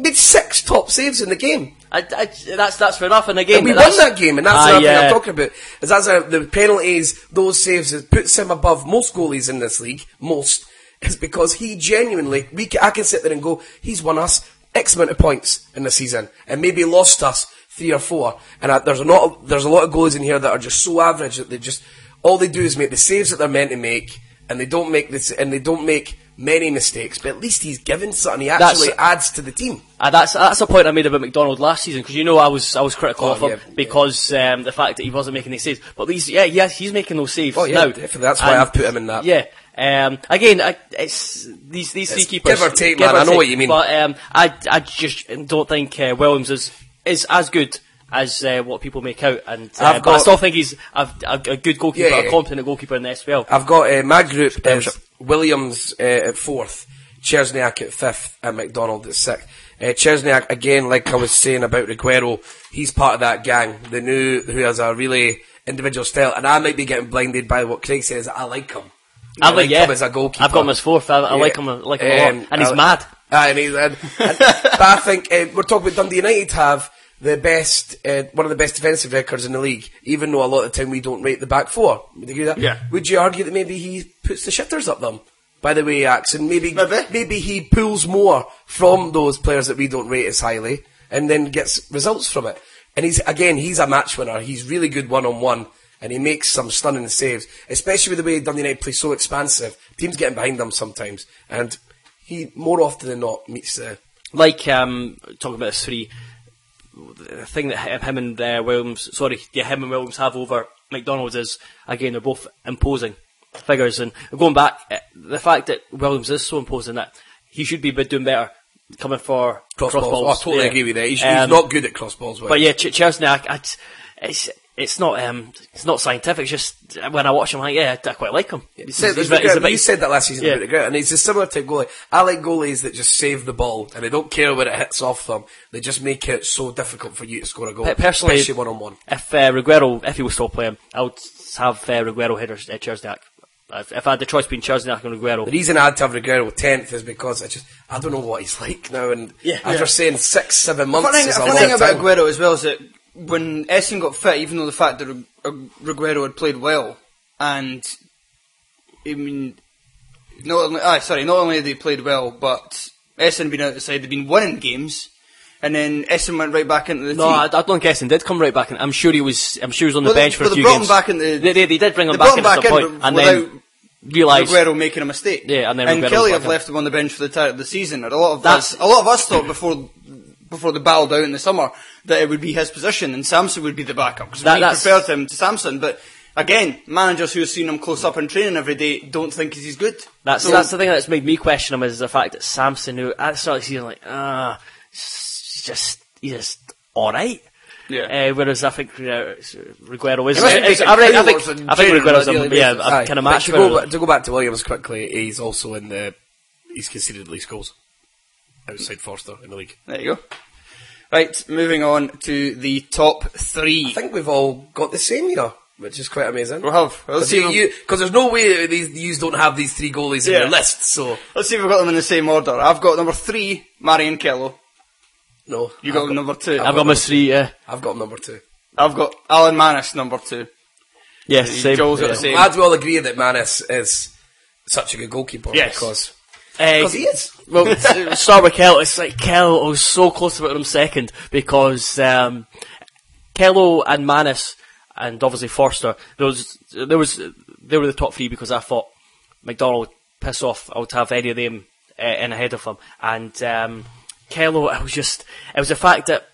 made six top saves in the game. I, I, that's that's fair enough. And again, And we won that game, and that's I, another thing I'm talking about. Is that's uh, the penalties, those saves, it puts him above most goalies in this league. Most is because he genuinely, we I can sit there and go, he's won us X amount of points in the season, and maybe lost us three or four. And I, there's a lot, of, there's a lot of goalies in here that are just so average that they just all they do is make the saves that they're meant to make, and they don't make this, and they don't make many mistakes. But at least he's given something. He That's- actually adds to the team. Uh, that's that's a point I made about McDonald last season because you know I was I was critical Oh, of him yeah, because um, the fact that he wasn't making these saves. But these, yeah, yes, he's making those saves Oh, yeah, now. definitely. That's why And, I've put him in that. Yeah. Um, again, I, it's these these three keepers. give or take, give man, or I know what you mean. But um, I I just don't think uh, Williams is is as good. As uh, what people make out, and uh, I've but I still think he's a, a, a good goalkeeper, Yeah, yeah. a competent goalkeeper in the SPL. I've got uh, my group is Williams uh, at fourth, Cierzniak at fifth, and McDonald at sixth. Uh, Cierzniak again, like I was saying about Reguero, he's part of that gang. The new who has a really individual style, and I might be getting blinded by what Craig says. I like him. I like like, yeah, him as a goalkeeper. I've got him as fourth. I, I Yeah. like him, I like him a Um, lot, and he's I- mad. He's, and, and, but I think uh, we're talking about Dundee United have the best, uh, one of the best defensive records in the league, even though a lot of the time we don't rate the back four. Would you agree with that? Yeah. Would you argue that maybe he puts the shitters up them? by the way he acts, and maybe Maybe. maybe he pulls more from those players that we don't rate as highly, and then gets results from it. And he's again, he's a match winner. He's really good one on one, and he makes some stunning saves, especially with the way Dundee United play so expansive. Teams getting behind them sometimes, and he more often than not meets the. like um, talking about this three, the thing that him and uh, Williams, sorry, yeah, him and Williams have over McDonald's is again they're both imposing figures, and going back, uh, the fact that Williams is so imposing that he should be doing better coming for Cross, cross. Oh, I totally yeah. agree with that. He's, Um, he's not good at cross balls. But yeah, Ch- Cierzniak, I, it's it's not um, it's not scientific. It's just uh, when I watch him, I'm like, yeah, I quite like him. You said, he's he's a bit- he's you said that last season Yeah. about the and he's a similar type goalie. I like goalies that just save the ball and they don't care where it hits off them. They just make it so difficult for you to score a goal, personally, especially one on one. If uh, Reguero, if he was still playing, I would have uh, Reguero headers at Cierzniak. If, if I had the choice between Cierzniak and Reguero, The reason I had to have Reguero tenth is because I just I don't know what he's like now, and Yeah. as Yeah. saying, six seven months Funny, is a funny long thing about time. Reguero as well is that when Esson got fit, even though the fact that Ag- had played well, and I mean, not only, ah, sorry, not only had they played well, but Esson had been out the side, they'd been winning games, and then Esson went right back into the no, team. I, I don't think Esson did come right back. in. I'm sure he was. I'm sure he was on the Well, they- bench for well, a they few brought him games. back in the- they, they, they did bring him they back brought in him at back some in, point, and without then realised. Reguero making a mistake. Yeah, and then and Aguero Kelly have left him on the bench for the entire of the season. And a lot of That's- us, a lot of us thought before before the bowed out in the summer that it would be his position and Samson would be the backup because That- we preferred him to Samson. But again, managers who have seen him close up in training every day don't think he's good. That's So- that's the thing that's made me question him is the fact that Samson, who at the start of the season, like ah, he's just he's just all right. Yeah. Uh, whereas I think uh, Reguero is. He must be is- taking I, think- I kilos think in I think training Reguero's a a, yeah, a Aye, kind of match to go, back, to go back to Williams quickly, he's also in the he's conceded least goals outside Forster in the league. There you go. Right, moving on to the top three. I think we've all got the same here, which is quite amazing. We'll have. Let's Because see, if- you, because there's no way these you don't have these three goalies in Yeah. your list. So let's see if we've got them in the same order. I've got number three, Marian Kello. no, You I've got number two. I've got my three. Uh, I've got number two. I've got Alan Mannus, number two. yes, same. Joel's got the same. Glad we all agree that Mannus is such a good goalkeeper Yes. because Uh, because he is. well, start with Kel. It's like Kel. I was so close to putting him second because um, Kello and Mannus and obviously Forster. There was there was they were the top three because I thought McDonald would piss off. I would have any of them uh, in ahead of him. And um, Kello, I was just it was the fact that.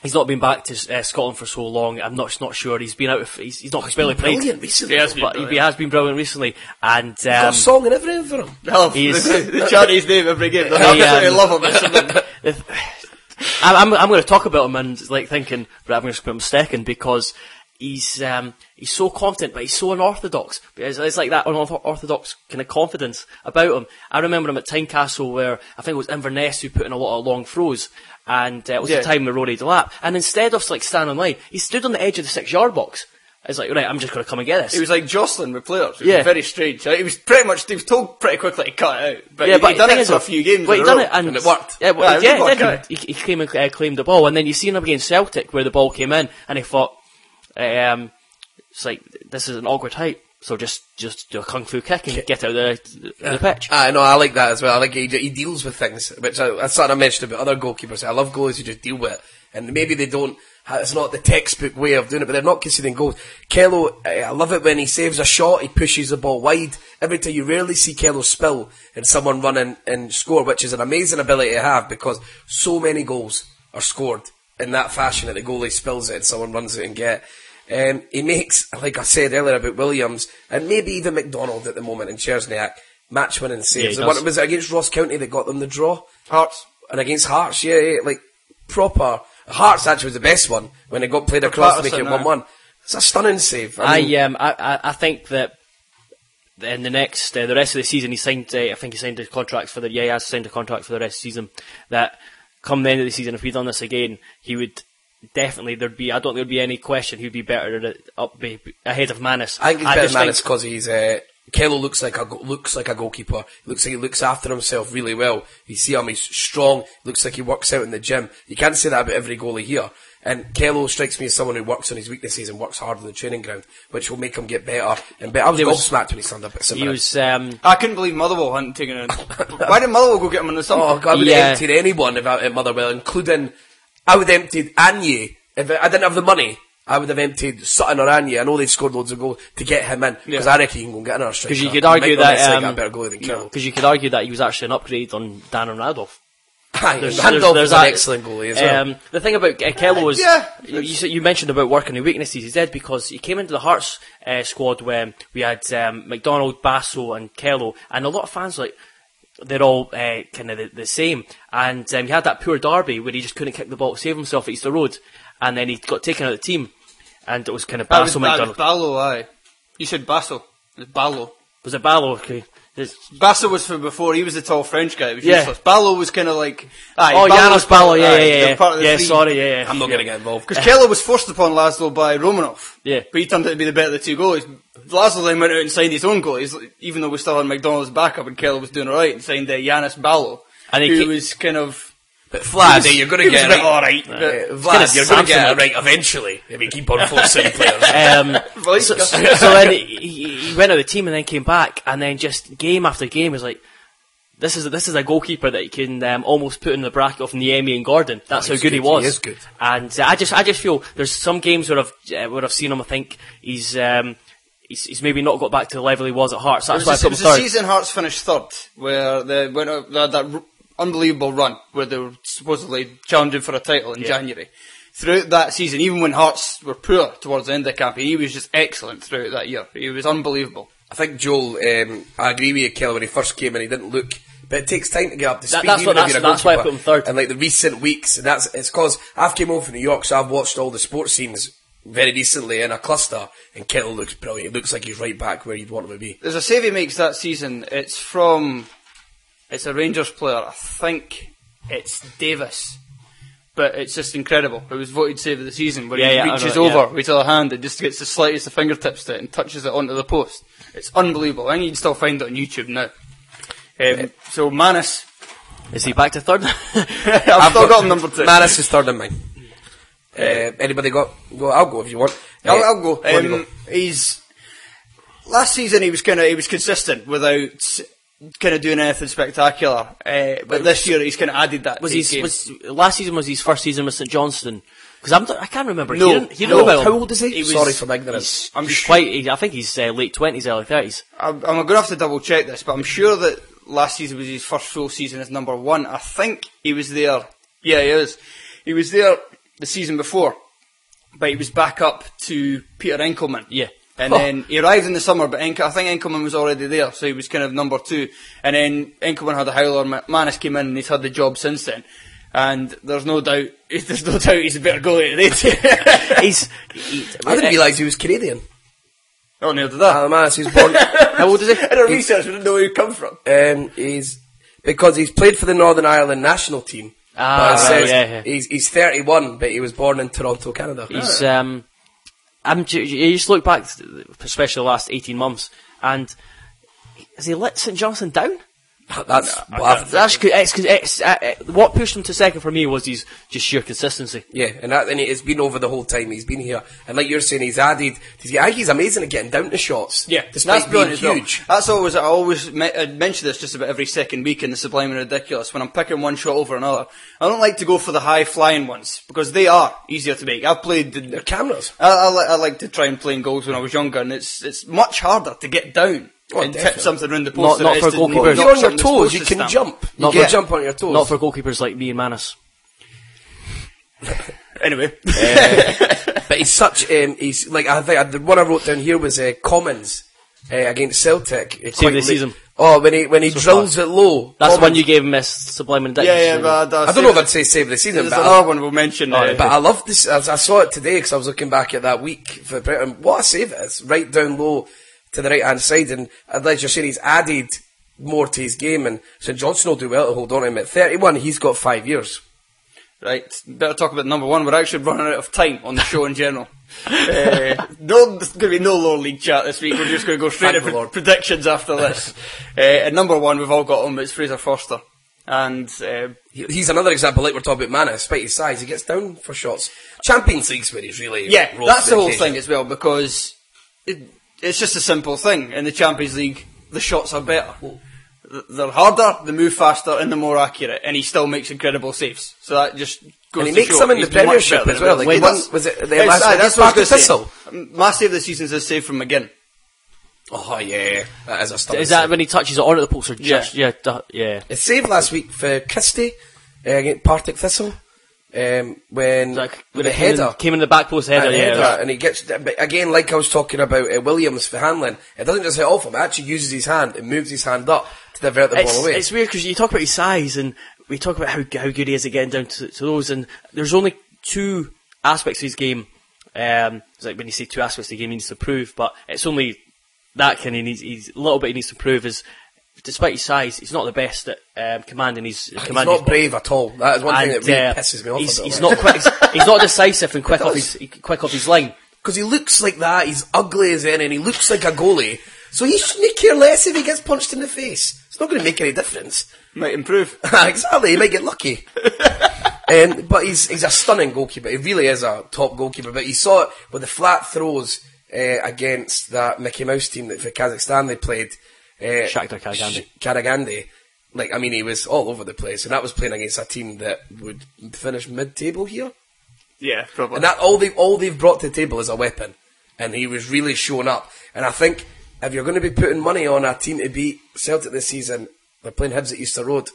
He's not been back to uh, Scotland for so long. I'm not not sure. He's been out. Of, he's, he's not barely played. brilliant recently, He has, been, but he has been brilliant recently. And got um, a song and everything for him. Oh, He's- they, they his name every game. They Hey, absolutely um, love him. It's I'm, I'm, I'm going to talk about him and like thinking, but I'm going to put him second because he's um, he's so confident, but he's so unorthodox. It's, it's like that unorthodox kind of confidence about him. I remember him at Tynecastle where I think it was Inverness who put in a lot of long throws, and uh, it was Yeah. the time with Rory Delap. And instead of like standing on line, he stood on the edge of the six yard box. It's like, right, I'm just going to come and get this. It was like jostling with players. It was Yeah. very strange. It was pretty much, he was told pretty quickly to cut it out. But yeah, he, but he done it for a few games in he done it, and, And it worked. Yeah, well, Yeah, it yeah, did. He, he came and uh, claimed the ball, and then you seen him against Celtic where the ball came in, and he thought, um, it's like this is an awkward height, so just just do a kung fu kick and get out of the, the pitch. I know, I like that as well. I like he, he deals with things, which I, that's something I mentioned about other goalkeepers. I love goalies who just deal with it, and maybe they don't. It's not the textbook way of doing it, but they're not conceding goals. Kello, I I love it when he saves a shot, he pushes the ball wide. Every time you rarely see Kello spill and someone run in and score, which is an amazing ability to have because so many goals are scored in that fashion that the goalie spills it and someone runs it and get. Um, he makes, like I said earlier about Williams, and maybe even McDonald at the moment in Cierzniak, match winning saves. Yeah, The does. was it against Ross County that got them the draw? Hearts. And against Hearts, yeah, yeah, like proper. Hearts actually was the best one when it got played across to make it 1 1. It's a stunning save. I, I mean, um, I, I, think that in the next, uh, the rest of the season, he signed. Uh, I think he signed a contract for the. Yeah, he has signed a contract for the rest of the season. That come the end of the season, if we done this again, he would definitely there'd be. I don't think there'd be any question. He'd be better at, up be ahead of Mannus. I think he's better just than Mannus because he's uh, Kello looks like a go- looks like a goalkeeper. He looks like he looks after himself really well. You see him, he's strong. Looks like he works out in the gym. You can't say that about every goalie here. And Kello strikes me as someone who works on his weaknesses and works hard on the training ground, which will make him get better and better. I was He was- gobsmacked when he stand up at St He Mirren. was. Um, I couldn't believe Motherwell hadn't taken it. Why did Motherwell go get him in the summer? Oh, God, I would Yeah. have emptied anyone about I, at Motherwell, including, I would have emptied Anye. If I didn't have the money, I would have emptied Sutton or Anye. I know they've scored loads of goals to get him in, because Yeah. I reckon he can go and get another striker. Because you could argue that um, get a better goalie than Kello. because you could argue that he was actually an upgrade on. Aye, There's- Randolph there's is an excellent goalie as well. Um, the thing about uh, Kello was, Yeah. you, you mentioned about working the weaknesses. He did because he came into the Hearts uh, squad when we had um, McDonald, Basso, and Kello, and a lot of fans like they're all uh, kind of the, the same. And um, he had that poor derby where he just couldn't kick the ball to save himself at Easter Road, and then he got taken out of the team, and it was kind of That was, that was Balogh, aye. You said Basso. It was Balogh. Was it Balogh? Okay. There's- Basso was from before. He was the tall French guy. It was Yeah. useless. Balogh was kind of like. Aye, Oh, Balogh Janos Balogh, yeah, yeah, yeah. part of the Yeah, three. sorry, yeah, yeah. I'm not going to get involved. Because Kello was forced upon Laszlo by Romanov. Yeah. But he turned out to be the better of the two goalies. Laszlo then went out and signed his own goalies, even though we still had McDonald's backup and Kello was doing alright, and signed uh, Janos Balogh. And he who ca- was kind of. But Vlad, eh, you're going to get it right. alright. Uh, but- Vlad, you're going to get it right eventually if you keep on forcing players. Um, so, so then he, he he went out of the team and then came back, and then just game after game was like, this is this is a goalkeeper that you can um, almost put in the bracket of Niemi and Gordon. That's Oh, how he's good he was. He is good. And uh, I just I just feel there's some games where I've uh, where I've seen him. I think he's. Um, He's, he's maybe not got back to the level he was at Hearts. That's why I was, a, put it him was a third. season Hearts finished third, where they went out, they had that r- unbelievable run where they were supposedly challenging for a title in January. Throughout that season, even when Hearts were poor towards the end of the campaign, he was just excellent throughout that year. He was unbelievable. I think Joel, um, I agree with you, Kello, when he first came in, he didn't look. But it takes time to get up to That- speed. that's what- if you're a that's- that's why I put him third. And like the recent weeks, and that's it's because I've came home from New York, so I've watched all the sports scenes very recently in a cluster, and Kettle looks brilliant. It looks like he's right back where you'd want him to be. There's a save he makes that season. It's from, it's a Rangers player. I think it's Davis. But it's just incredible. It was voted save of the season where Yeah, he yeah, reaches know, yeah. over with his other hand and just gets the slightest of fingertips to it and touches it onto the post. It's unbelievable. I think you can still find it on YouTube now. Um, so Mannus. Is he back to third? I've still got him number two. Mannus is third in mine. Uh, anybody got? Go, I'll go if you want. I'll, Uh, I'll go. on you Um, he's last season he was kind of he was consistent without kind of doing anything spectacular. Uh, but this year he's kind of added that. was his he was last season was his first season with St Johnstone? Because I'm I can't remember. No, hearing, hearing no. about him. How old is he? He was- Sorry for my ignorance. He's, I'm he's sh- quite. he- I think he's uh, late twenties, early thirties. I'm, I'm going to have to double check this, but I'm sure that last season was his first full season as number one. I think he was there. Yeah, he is. He was there the season before, but he was back up to Peter Enckelman. Yeah. And then he arrived in the summer, but Enke, I think Enckelman was already there, so he was kind of number two. And then Enckelman had a howler, Ma- Mannus came in, and he's had the job since then. And there's no doubt, there's no doubt he's a better goalie today. he's. He, I didn't realise he was Canadian. oh, near to that. Uh, Mannus, he's born. How old is he? I don't research, we didn't know where he come from. Um, he's because he's played for the Northern Ireland national team. Ah, But it right, says yeah, yeah. He's he's 31, but he was born in Toronto, Canada. He's. Um, I'm. You just look back, especially the last eighteen months, and has he let St Johnstone down? That's what I've- That's cause, it's, cause it's, uh, what pushed him to second for me was his just sheer consistency. yeah, and that and it's been over the whole time he's been here. And like you're saying, he's added. I think he's amazing at getting down to shots. Yeah, despite that's being brilliant well. huge. That's always I always me- I mention this just about every second week in the Sublime and Ridiculous when I'm picking one shot over another. I don't like to go for the high flying ones because they are easier to make. I've played. They're The, cameras. I, I, I like to try and play in goals when I was younger, and it's it's much harder to get down Oh, and tip something around the post. than not for goalkeepers. You're on your toes. You can stamp. jump. You Not can for- jump on your toes. Not for goalkeepers like me and Mannus. Anyway, But he's such. Um, he's like I think the one I wrote down here was uh, Commons uh, against Celtic. Uh, quite the late- season. Oh, when he when he So drills it low. That's the one you gave him as Sublime and yeah, yeah, but uh, I don't know if I'd say save of the season, There's but I- another one we'll mention. uh, But I love this. I, I saw it today because I was looking back at that week for Britain. What a save it is! Right down low to the right hand side, and as you're saying, he's added more to his game. And St Johnstone will do well to hold on to him at 31. He's got five years. Right, better talk about number one. We're actually running out of time on the show in general. uh, no, there's going to be no lower league chat this week. We're just going to go straight Thank to the predictions after this. uh, at number one, we've all got him. It's Fraser Forster, and uh, He's he- he's another example, like we're talking about Mana, despite his size, he gets down for shots. Champions League's where he's really Yeah, that's to the whole occasion. thing as well because it, it's just a simple thing. In the Champions League, the shots are better. Th- They're harder, they move faster, and they're more accurate. And he still makes incredible saves. So that just goes And he to makes some in the he's much Premiership as well. Williams. Like, he That's- won- was it the last aye, that's what I was against gonna Thistle? say. Um, My save this season is a save from McGinn. Oh yeah, that is a stunning Is that save. when he touches it onto the post or just yeah yeah, yeah. A save last week for Christie uh, against Partick Thistle um, when Like, with when the came in- header. came in the back post header, yeah. header, and he gets but again, like I was talking about uh, Williams for handling. It doesn't just hit off him; it actually uses his hand. It moves his hand up to divert the it's, ball away. it's weird because you talk about his size and we talk about how how good he is getting down to, to those, and there's only two aspects of his game. Um, it's like when you say two aspects of the game he needs to prove, but it's only that kind of needs. He's a little bit he needs to prove is, despite his size, he's not the best at um, commanding his He's commanding not his brave at all. That is one thing that really uh, pisses me off. He's, a bit he's about not quick. He's, he's not decisive and quick off his quick off his line. because he looks like that. He's ugly as any, and he looks like a goalie. So he shouldn't care less if he gets punched in the face. It's not going to make any difference. Might improve. exactly, he might get lucky. um, but he's he's a stunning goalkeeper. He really is a top goalkeeper. But you saw it with the flat throws uh, against that Mickey Mouse team that for Kazakhstan they played. Uh, Shakhtar Karagandy. Sh- Karagandy. Like I mean, he was all over the place, and that was playing against a team that would finish mid-table here. Yeah, probably. And that all they all they've brought to the table is a weapon, and he was really showing up. And I think if you're going to be putting money on a team to beat Celtic this season, they're playing Hibs at Easter Road.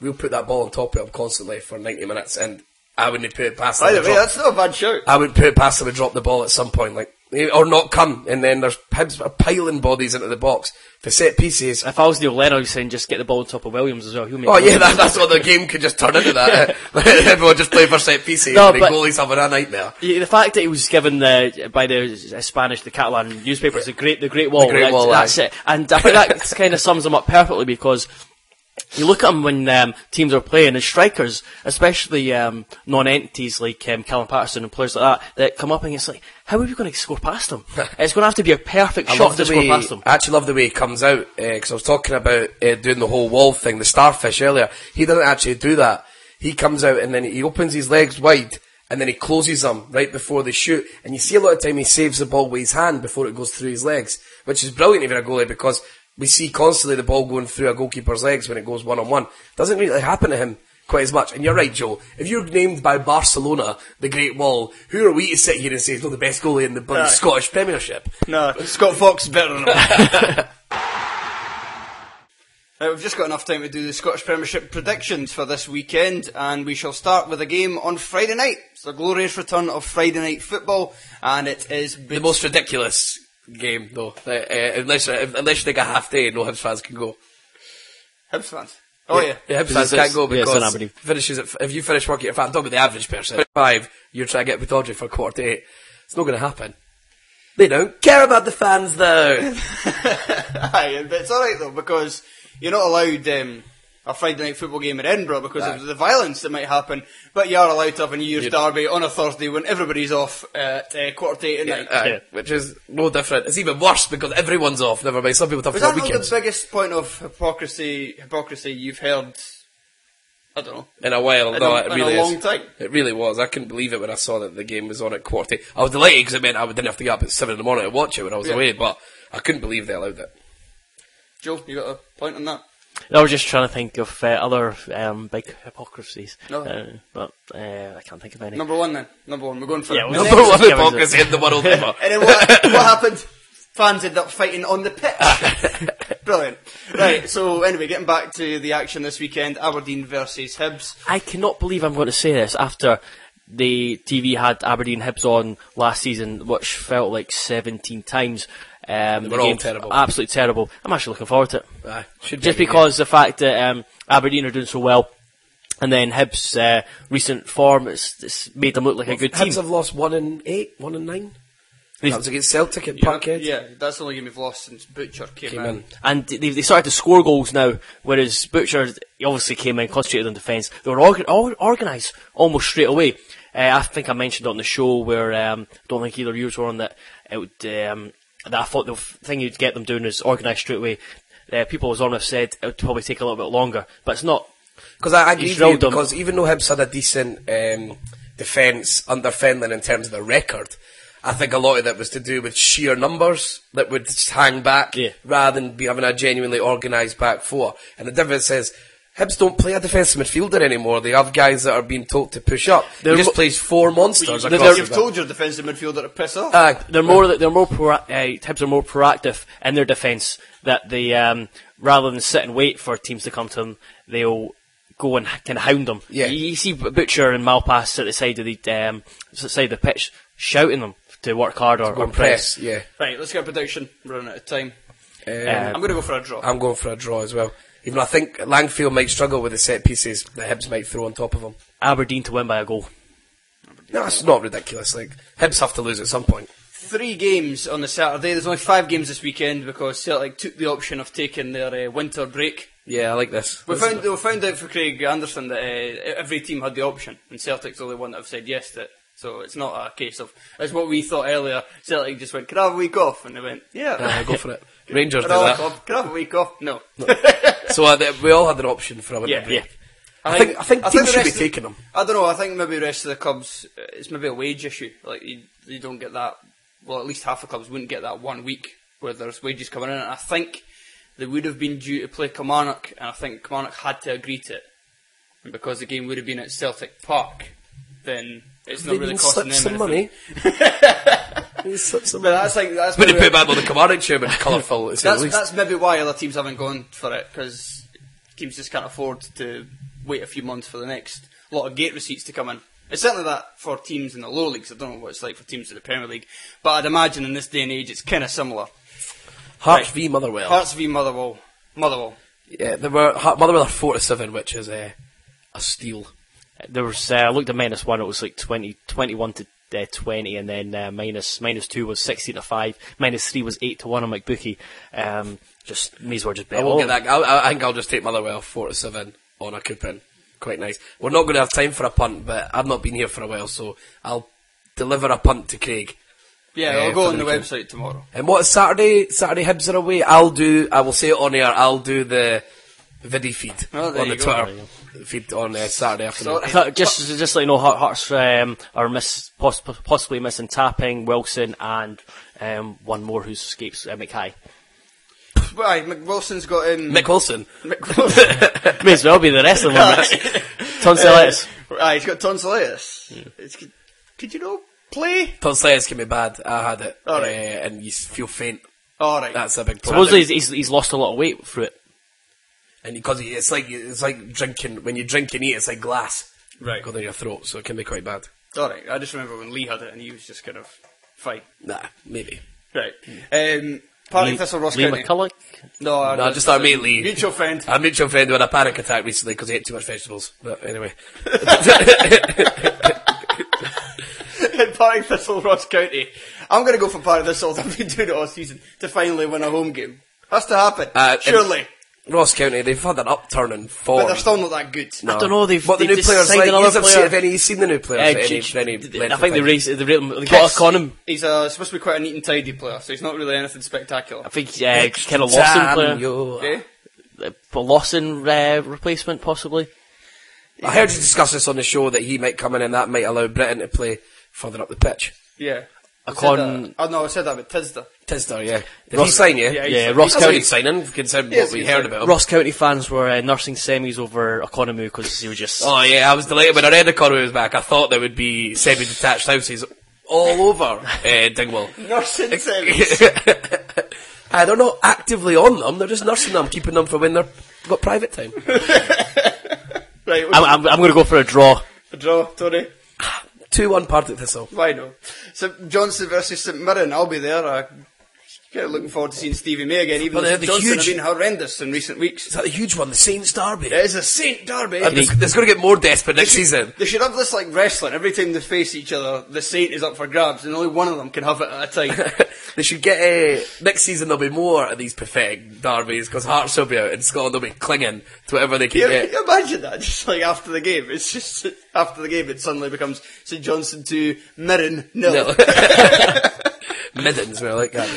We'll put that ball on top of him constantly for 90 minutes, and I wouldn't put it past By the way, drop- that's not a bad shout. I would put it past them to drop the ball at some point, like or not come, and then there's Hibs are piling bodies into the box for set pieces. If I was Neil Lennon, I'd saying just get the ball on top of Williams as well. He'll make Oh yeah, that, that's what the game could just turn into. That everyone just play for set pieces, No, and the goalies having a nightmare. Yeah, the fact that he was given the by the uh, Spanish, the Catalan newspapers, the great, the Great Wall. the Great that- Wall, that's aye. it. And I think that kind of sums him up perfectly because you look at them when um, teams are playing as strikers, especially um, non-entities like um, Callum Paterson and players like that, that come up and it's like, how are we going to score past them? it's going to have to be a perfect I shot to score way. past them. I actually love the way he comes out because I was talking about uh, doing the whole wall thing, the starfish earlier. He doesn't actually do that. He comes out and then he opens his legs wide and then he closes them right before they shoot. And you see a lot of time he saves the ball with his hand before it goes through his legs, which is brilliant even a goalie because we see constantly the ball going through a goalkeeper's legs when it goes one on one. Doesn't really happen to him quite as much. And you're right, Joe. If you're named by Barcelona the Great Wall, who are we to sit here and say he's not the best goalie in the bloody Aye. Scottish Premiership? No, Scott Fox is better than him. Right, we've just got enough time to do the Scottish Premiership predictions for this weekend, and we shall start with a game on Friday night. It's the glorious return of Friday night football, and it is the most ridiculous game, though. Uh, uh, unless unless you take a half day, no Hibs fans can go. Hibs fans. Oh yeah, yeah Hibs fans can't go yeah, it's in because Aberdeen. finishes at, if you finish work at your fan, I'm talking about the average person. Five, you're trying to get with Audrey for quarter to eight. It's not going to happen. They don't care about the fans, though. Aye, but it's all right though because you're not allowed um, a Friday night football game in Edinburgh because Aye. of the violence that might happen. But you are allowed to have a New Year's You'd- derby on a Thursday when everybody's off at uh, quarter to eight at night. Aye, Yeah. Which is no different. It's even worse because everyone's off. Never mind. Some people have Was to that have not weekends the biggest point of hypocrisy? Hypocrisy you've heard? I don't know. in a while. In no, a- it in a long is. time. It really was. I couldn't believe it when I saw that the game was on at quarter. to eight. I was delighted because it meant I didn't have to get up at seven in the morning to watch it when I was Yeah. away. But I couldn't believe they allowed it. Joe, you got a point on that? I was just trying to think of uh, other um, big hypocrisies, uh, but uh, I can't think of any. Number one then. Number one. We're going for Yeah, it. Number then- one Yeah, was it- hypocrisy in the world ever. And then what, what happened? Fans ended up fighting on the pitch. Brilliant. Right, so anyway, getting back to the action this weekend, Aberdeen versus Hibs. I cannot believe I'm going to say this after the TV had Aberdeen Hibs on last season, which felt like 17 times. Um, They the were all terrible. Absolutely terrible. I'm actually looking forward to it. Aye, should be Just a good because the fact that um, Aberdeen are doing so well, and then Hibs' uh, recent form, it's, it's made them look like a good team. Hibs have lost one in eight, one in nine. They've- That was against Celtic at Yeah, Parkhead. Yeah, that's the only game we've lost since Butcher came, Came in. in. and they, they started to score goals now, whereas Butcher obviously came in, concentrated on defence. They were organ- or- organised almost straight away. Uh, I think I mentioned on the show where um, I don't think either of you were on that. It would, um, that I thought the thing you'd get them doing is organised straight away. Uh, people as on have said it would probably take a little bit longer, but it's not. Because I, I agree with you, them. because even though Hibs had a decent um, defence under Fenlon in terms of the record, I think a lot of that was to do with sheer numbers that would just hang back Yeah. rather than be having a genuinely organised back four. And the difference is, Hibs don't play a defensive midfielder anymore. They have guys that are being told to push up. They They're just mo- plays four monsters They're- across You've the told your defensive midfielder to piss off. Aye. They're more. They're more. Pro, uh, Hibs are more proactive in their defence. That they um, rather than sit and wait for teams to come to them, they'll go and kind of hound them. Yeah. You, you see Butcher and Malpas at the side of the um, side of the pitch, shouting them to work harder Go or press. press, yeah. Right, let's get a prediction. We're running out of time. Um, I'm going to go for a draw. I'm going for a draw as well. Even though I think Langfield might struggle with the set pieces that Hibs might throw on top of him. Aberdeen to win by a goal. No, it's not ridiculous. Like Hibs have to lose at some point. Three games on the Saturday. There's only five games this weekend because Celtic took the option of taking their uh, winter break. Yeah, I like this. We This found, we found out for Craig Anderson that uh, every team had the option, and Celtic's the only one that have said yes to it. So it's not a case of, it's what we thought earlier, Celtic just went, can I have a week off? And they went, yeah. Uh, go for it. Rangers do Can I have that. off? Can I have a week off? No. So uh, th- we all had an option for a winter Yeah, break. yeah. I think I think I teams should be taking them. I don't know. I think maybe the rest of the clubs, uh, it's maybe a wage issue. Like you, you don't get that. Well, at least half the clubs wouldn't get that one week where there's wages coming in. And I think they would have been due to play Kilmarnock, and I think Kilmarnock had to agree to it. And because the game would have been at Celtic Park, then it's not really costing them some anything. money. They slipped some But that's like that's But they maybe, put back on the Kilmarnock chairman, colourful. to say that's, least. that's maybe why other teams haven't gone for it because teams just can't afford to wait a few months for the next lot of gate receipts to come in. It's certainly that for teams in the lower leagues. I don't know what it's like for teams in the Premier League, but I'd imagine in this day and age it's kind of similar. Hearts Right. v Motherwell. Hearts v Motherwell. Motherwell. Yeah, there were Motherwell are four to seven, which is uh, a steal. There was uh, I looked at minus one. It was like 20, 21 to uh, twenty, and then uh, minus minus two was sixteen to five. Minus three was eight to one on McBookie. Um, just may as well just bet I won't get that. I, I think I'll just take Motherwell four to seven on a coupon. Quite nice. We're not going to have time for a punt, but I've not been here for a while, so I'll deliver a punt to Craig. Yeah, Uh, I'll go on the the weekend. website tomorrow. And what is Saturday? Saturday Hibs are away. I'll do. I will say it on air. I'll do the video feed Oh, on the you go. Twitter feed on uh, Saturday afternoon. So- I just just let you know, Heart- Hearts um, are miss, poss- possibly missing Tapping, Wilson, and um, one more who escapes uh, Mackay. Right, McWilson's got um, Mick Wilson. Mick Wilson. May as well be the rest of them. Tonsillitis. Uh, ah, he's got tonsillitis. It's, could you not play? Tonsillitis can be bad. I had it, All uh, and you feel faint. All right. That's a big problem. Supposedly he's, he's, he's lost a lot of weight through it. And because it's like it's like drinking when you drink and eat, it's like glass right. go down your throat, so it can be quite bad. All right. I just remember when Lee had it and he was just kind of fine. Nah, maybe. Right. Um, Partick Lee, Thistle Ross Lee County. McCulloch. No, I- No, just our mate Lee. Mutual friend. A mutual friend who had a panic attack recently because he ate too much vegetables. But anyway, Partick Thistle Ross County. I'm going to go for Partick Thistle. I've been doing it all season to finally win a home game. Has to happen. Uh, Surely. Ross County they've had an upturn in form. But they're still not that good. No. I don't know, they've- what the they've new players signed like. another You've seen, player. have any seen the new players? Uh, for any, Ch- for any I think they time? raised they, raised, they got a Conham. He's uh, supposed to be quite a neat and tidy player, so he's not really anything spectacular. I think uh, kind of Lawson player. Samuel. Okay? A Lawson uh, replacement possibly. I heard you discuss this on the show that he might come in and that might allow Brittain to play further up the pitch. Yeah. I said con- that- Oh no, I said that about Tisda. Tisdale, yeah. Did Ross- he sign you? Yeah, he's- Yeah, Ross County. good signing, considering Yes, what we heard about him. Ross County fans were uh, nursing semis over Economy because he was just. Oh yeah, I was delighted when I read the was back. I thought there would be semi-detached houses all over uh, Dingwall. Nursing semis. uh, they're not actively on them; they're just nursing them, keeping them for when they've got private time. right, I'm, I'm, I'm going to go for a draw. a draw, Tony. Two-one Partick Thistle. Why no? St Johnstone versus St Mirren. I'll be there. I kind of looking forward to seeing Stevie May again. Even Well, though they St had the Johnson huge- have been horrendous in recent weeks. Is that the huge one, the Saints Derby? It is a Saint Derby. And it's, it's going to get more desperate next season. They should have this like wrestling. Every time they face each other, the Saint is up for grabs, and only one of them can have it at a time. they should get uh, next season. There'll be more of these pathetic derbies because Hearts will be out and Scotland will be clinging to whatever they can you, get. you imagine that? Just like after the game, it's just after the game, it suddenly becomes St Johnstone to Mirren nil. No. Middens, we like that.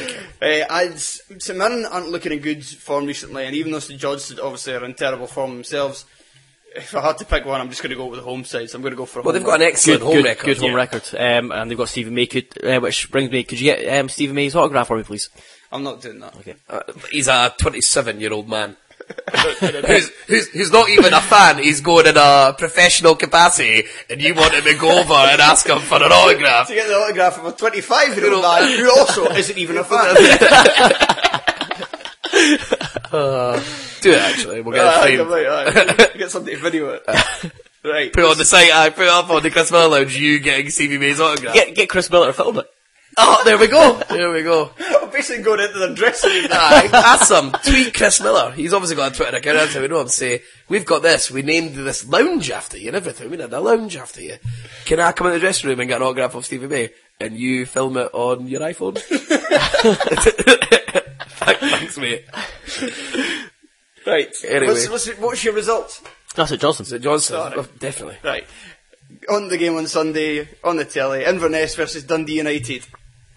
Uh, as St Mirren aren't looking in good form recently, and even though St Johnstone obviously are in terrible form themselves, If I had to pick one, I'm just going to go with the home side. So I'm going to go for. A Well, home they've got an excellent Good, home good, record. good home yeah. record. Um, and they've got Stephen May, could, uh, which brings me, could you get um, Stephen May's autograph for me, please? I'm not doing that. Okay. Uh, he's a 27 year old man. who's, who's, who's not even a fan, he's going in a professional capacity, and you want him to go over and ask him for an autograph. To get the autograph of a 25 year old man who also isn't even a fan. Do it actually, we'll get it Aye, framed. come out, aye. Get something to video it. right. Put it on the site, I put it up on the Chris Miller Lounge, you getting Stevie May's autograph. Get, get Chris Miller to film it. Oh, there we go, there we go. I'm basically going into the dressing room. Aye, ask him, tweet Chris Miller. He's obviously got a Twitter account, that's how we know him. Say, we've got this, we named this lounge after you and everything. We named a lounge after you. Can I come in the dressing room and get an autograph of Stevie May? And you film it on your iPhone? Thanks, mate. Right. Anyway. What's, what's, what's your result? That's it, Johnson. Is it Johnson? Sorry. Oh, definitely. Right. On the game on Sunday, on the telly, Inverness versus Dundee United.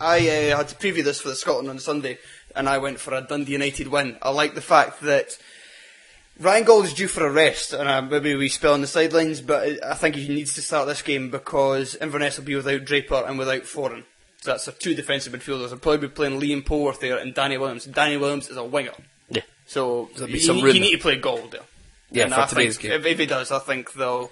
I uh, had to preview this for the Scotland on Sunday, and I went for a Dundee United win. I like the fact that Ryan Gauld is due for a rest, and uh, maybe we spell on the sidelines, but I think he needs to start this game because Inverness will be without Draper and without Foran. So that's their two defensive midfielders. They'll probably be playing Liam Polworth there and Danny Williams. Danny Williams is a winger. Yeah. So There'll be you, some you room. need to play Gauld there. Yeah, And for I today's think game. If, if he does, I think they'll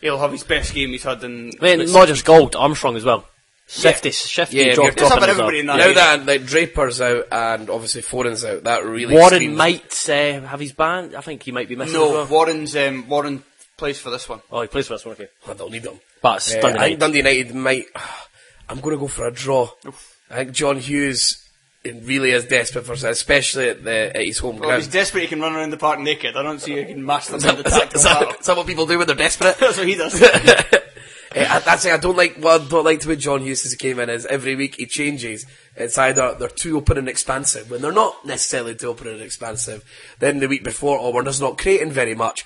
he'll have his best game he's had in. I mean, this- not just Gauld, Armstrong as well. Shifty, shifty Yeah, drop, you're just dropping having everybody in that. Now Yeah. that like Draper's out and obviously Foden's out, that really Warren screams- might uh, have his band. I think he might be missing. as No, well. Warren's um, Warren plays for this one. Oh, he plays for us. Okay. I don't need them. But it's Uh, Dundee I think United. Dundee United might. I'm going to go for a draw. I think John Hughes really is desperate for, especially at, the, at his home Well, if ground. he's desperate, he can run around the park naked. I don't see how he can master Is the that, is, that, tactical that, battle. is that what people do when they're desperate? That's what he does. Eh, that's it. I don't like. What I don't like to with John Hughes came in is every week he changes. It's either they're too open and expansive when they're not necessarily too open and expansive. Then the week before, oh, we're just not creating very much.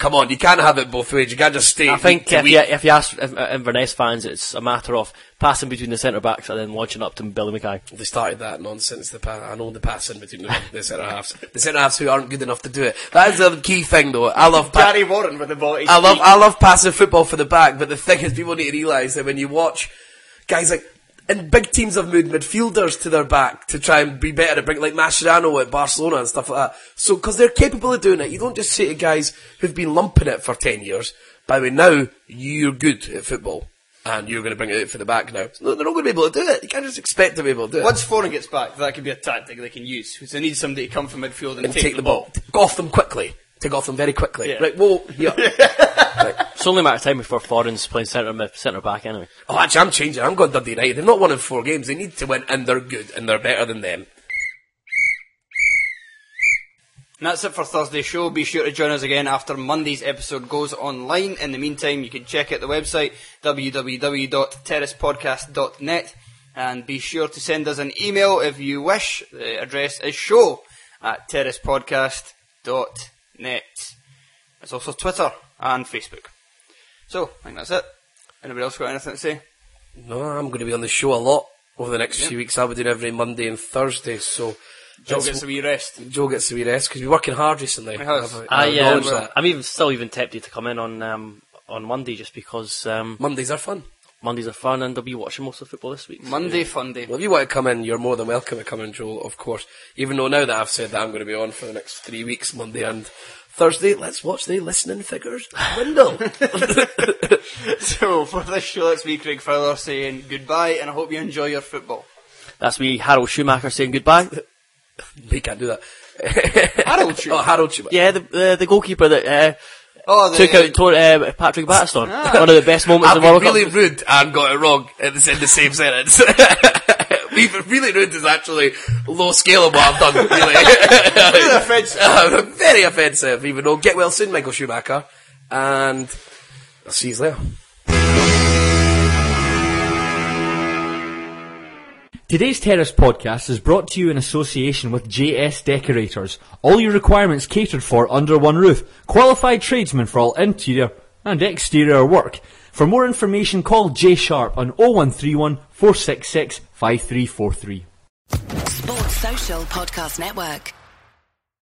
Come on, you can't have it both ways. You can't just stay. I think if you, if you ask Inverness fans, it's a matter of passing between the centre backs and then launching up to Billy Mackay. They started that nonsense. The pa- I know the passing between the, the centre halves, the centre halves who aren't good enough to do it. That is the key thing, though. I love pa- Gary Warren with the ball. I love. I love passive football for the back, but the thing is, people need to realise that when you watch guys like and big teams have moved midfielders to their back to try and be better at bring like Mascherano at Barcelona and stuff like that. So because they're capable of doing it, you don't just say to guys who've been lumping it for ten years, by the way, now you're good at football. And you're going to bring it out for the back now. No, they're not going to be able to do it. You can't just expect them to be able to do it. Once Foran gets back, that could be a tactic they can use. Because they need somebody to come from midfield and, and take, the ball. Take off them quickly. Take off them very quickly. Yeah. Right, whoa, here. It's only a matter of time before Foreign's playing centre centre back anyway. Oh, actually, I'm changing. I'm going Dundee United. They've not won in four games. They need to win, and they're good, and they're better than them. And that's it for Thursday's show. Be sure to join us again after Monday's episode goes online. In the meantime, you can check out the website www.terracepodcast.net and be sure to send us an email if you wish. The address is show at terracepodcast.net. There's also Twitter and Facebook. So, I think that's it. Anybody else got anything to say? No, I'm going to be on the show a lot over the next few weeks. I'll be doing every Monday and Thursday, so Joe that's- gets a wee rest. Joe gets a wee rest because we're working hard recently. He. I've- I, I've um, acknowledged that. I'm even still even tempted to come in on um, on Monday just because um, Mondays are fun. Mondays are fun and I'll be watching most of football this week. Monday fun day. Well, if you want to come in, you're more than welcome to come in, Joel, of course. Even though now that I've said that I'm going to be on for the next three weeks, Monday and Thursday, let's watch the listening figures dwindle. So, for this show, it's me, Craig Fowler, saying goodbye and I hope you enjoy your football. That's me, Harald Schumacher, saying goodbye. we can't do that. Harald Schumacher? Oh, Harald Schumacher. yeah, the uh, the goalkeeper that uh, Oh, the, took out uh, Patrick Battiston. One of the best moments I've in the World really Cup. rude and got it wrong in the, in the same sentence. We've- really rude is actually low scale of what I've done, really. offensive. Uh, very offensive, even though get well soon, Michael Schumacher. And I'll see you later. Today's Terrace podcast is brought to you in association with JS Decorators. All your requirements catered for under one roof. Qualified tradesmen for all interior and exterior work. For more information, call J Sharp on 0131 466 5343. Sports Social Podcast Network.